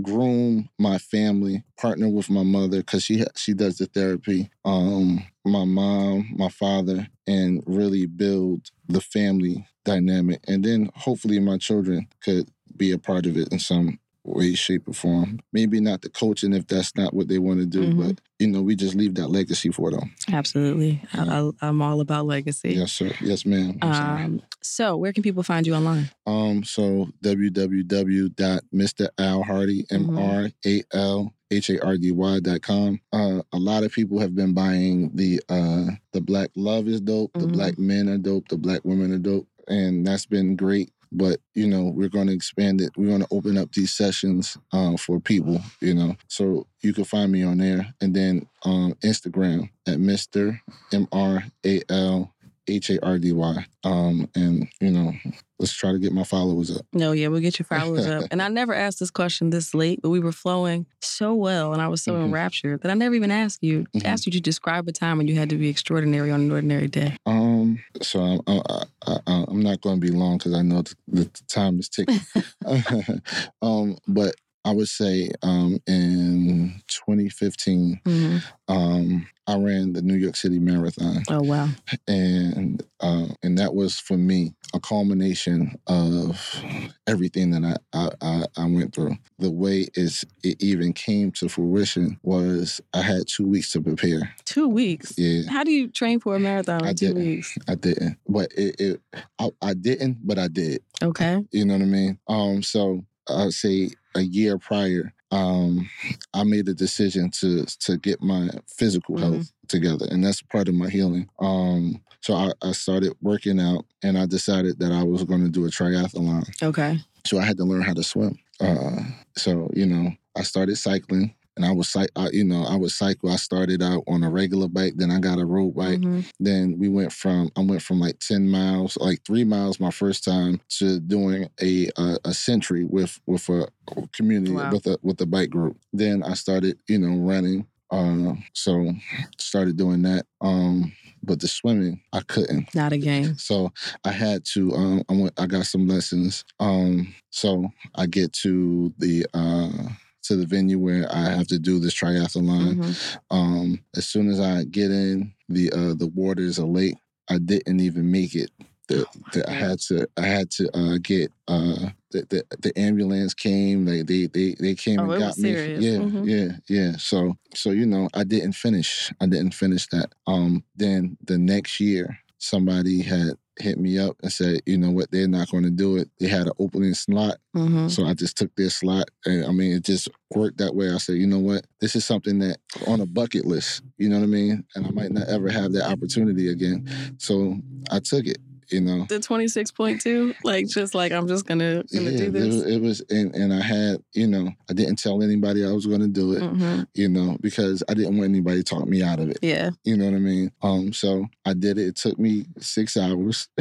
Speaker 2: groom my family, partner with my mother because she she does the therapy. Um, my mom, my father, and really build the family dynamic, and then hopefully my children could be a part of it in some way, shape, or form. Maybe not the coaching if that's not what they want to do,
Speaker 1: Mhm.
Speaker 2: but you know, we just leave that legacy for them.
Speaker 1: Absolutely. I, I, I'm all about legacy.
Speaker 2: Yes, sir. Yes, ma'am.
Speaker 1: Um, so, where can people find you online?
Speaker 2: Um, so www.mralhardy, M R A L H A R D Y dot com. Uh, a lot of people have been buying the uh, the Black Love is dope, the
Speaker 1: Mhm.
Speaker 2: Black Men are dope, the Black Women are dope, and that's been great. But you know, we're going to expand it. We're going to open up these sessions uh, for people. You know, so you can find me on there, and then um, Instagram at Mister M R A L H A R D Y. Um, and you know, let's try to get my followers up.
Speaker 1: No, yeah, we'll get your followers up. And I never asked this question this late, but we were flowing so well, and I was so
Speaker 2: Mhm.
Speaker 1: enraptured that I never even asked you
Speaker 2: Mhm.
Speaker 1: asked you to describe a time when you had to be extraordinary on an ordinary day.
Speaker 2: Um, so I'm I, I, I, I'm not going to be long because I know the, the time is ticking. um, but I would say um, in 2015,
Speaker 1: hmm
Speaker 2: um, I ran the New York City Marathon,
Speaker 1: Oh wow,
Speaker 2: and uh, and that was for me a culmination of everything that I I, I, went through. The way is it even came to fruition was I had two weeks to prepare.
Speaker 1: two weeks.
Speaker 2: Yeah.
Speaker 1: How do you train for a marathon in
Speaker 2: I
Speaker 1: 2
Speaker 2: didn't.
Speaker 1: weeks?
Speaker 2: I didn't, but it, it I, I didn't, but I did.
Speaker 1: Okay.
Speaker 2: You know what I mean? Um, so I'd say a year prior, um, I made a decision to to get my physical
Speaker 1: Mhm.
Speaker 2: health together, and that's part of my healing. Um, so I, I started working out, and I decided that I was going to do a triathlon.
Speaker 1: Okay.
Speaker 2: So I had to learn how to swim. Uh, so you know, I started cycling. And I was, cy- I, you know, I would cycle. I started out on a regular bike, then I got a road bike,
Speaker 1: Mhm.
Speaker 2: then we went from I went from like ten miles, like three miles my first time, to doing a a, a century with with a community
Speaker 1: Wow.
Speaker 2: with a with a bike group. Then I started, you know, running. Uh, so started doing that. Um, but the swimming I couldn't.
Speaker 1: Not a game.
Speaker 2: So I had to. Um, I went. I got some lessons. Um, so I get to the uh, to the venue where I have to do this triathlon.
Speaker 1: Mhm.
Speaker 2: Um, as soon as I get in, the uh, the waters are late. I didn't even make it. The, the, I had to I had to uh, get uh, the, the the ambulance came. They they they they came
Speaker 1: Oh,
Speaker 2: and got me.
Speaker 1: serious.
Speaker 2: Yeah,
Speaker 1: Mhm.
Speaker 2: yeah, yeah. So so you know I didn't finish. I didn't finish that. Um, then the next year somebody had hit me up and said, you know what, they're not going to do it. They had an opening slot
Speaker 1: Mhm.
Speaker 2: so I just took their slot. And I mean, it just worked that way. I said, you know what? This is something that on a bucket list, you know what I mean? And I might not ever have that opportunity again. So I took it, you know.
Speaker 1: The twenty six point two, like just like I'm just gonna gonna
Speaker 2: yeah,
Speaker 1: do this.
Speaker 2: it was and, and I had, you know, I didn't tell anybody I was to do it,
Speaker 1: Mhm.
Speaker 2: you know, because I didn't want anybody to talk me out of it.
Speaker 1: Yeah.
Speaker 2: You know what I mean? Um, so I did it. It took me six hours,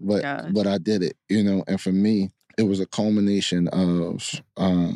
Speaker 2: but
Speaker 1: God.
Speaker 2: but I did it. You know, and for me, it was a culmination of uh,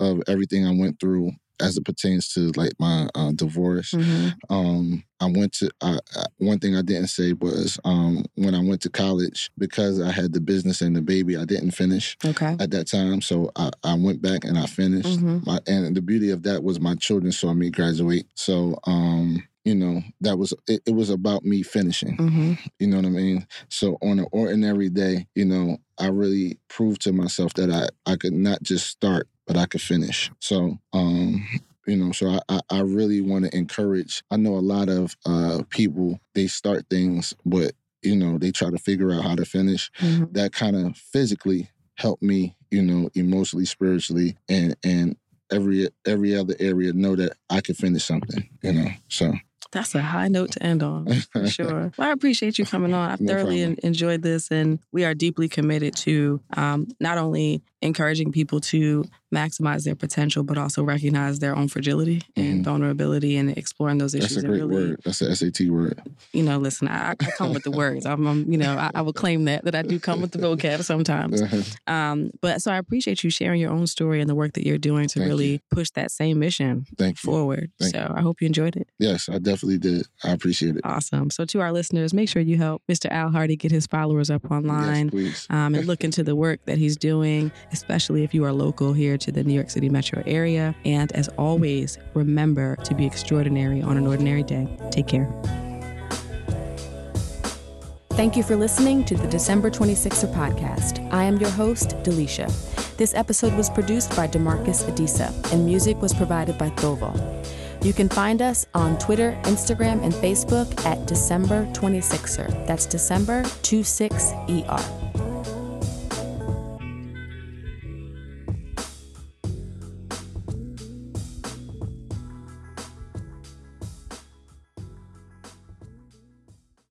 Speaker 2: of everything I went through as it pertains to like my uh, divorce.
Speaker 1: Mhm.
Speaker 2: Um, I went to I, I, one thing I didn't say was um, when I went to college because I had the business and the baby, I didn't finish
Speaker 1: Okay.
Speaker 2: at that time. So I, I went back and I finished.
Speaker 1: Mhm.
Speaker 2: My, and the beauty of that was my children saw me graduate. So um, you know, that was it, it was about me finishing.
Speaker 1: Mm-hmm.
Speaker 2: You know what I mean? So on an ordinary day, you know, I really proved to myself that I I could not just start, but I could finish. So um you know so i i really want to encourage i know a lot of uh people they start things but you know they try to figure out how to finish
Speaker 1: Mm-hmm.
Speaker 2: that kind of physically helped me you know emotionally spiritually and and every every other area know that i can finish something you know so
Speaker 1: That's a high note to end on. For sure. Well, I appreciate you coming on. I've
Speaker 2: No
Speaker 1: thoroughly en- enjoyed this, and we are deeply committed to um, not only encouraging people to maximize their potential, but also recognize their own fragility and
Speaker 2: Mhm.
Speaker 1: vulnerability, and exploring those issues.
Speaker 2: that's a great
Speaker 1: really,
Speaker 2: word that's a sat word
Speaker 1: you know, listen, I, I come with the words. I'm, I'm you know, I, I will claim that that I do come with the vocab sometimes. Um, but so I appreciate you sharing your own story and the work that you're doing to
Speaker 2: Thank
Speaker 1: really
Speaker 2: you.
Speaker 1: push that same mission
Speaker 2: thank
Speaker 1: forward.
Speaker 2: Thank
Speaker 1: so I hope you enjoyed it.
Speaker 2: yes i definitely did i appreciate it
Speaker 1: Awesome. So to our listeners, make sure you help Mr. Al Hardy get his followers up online.
Speaker 2: yes
Speaker 1: Um, and look into the work that he's doing, especially if you are local here to the New York City metro area. And as always, remember to be extraordinary on an ordinary day. Take care.
Speaker 3: Thank you for listening to the December 26er podcast. I am your host, Delisha. This episode was produced by Demarcus Adisa, and music was provided by Thovo. You can find us on Twitter, Instagram, and Facebook at December 26er. That's December 26ER.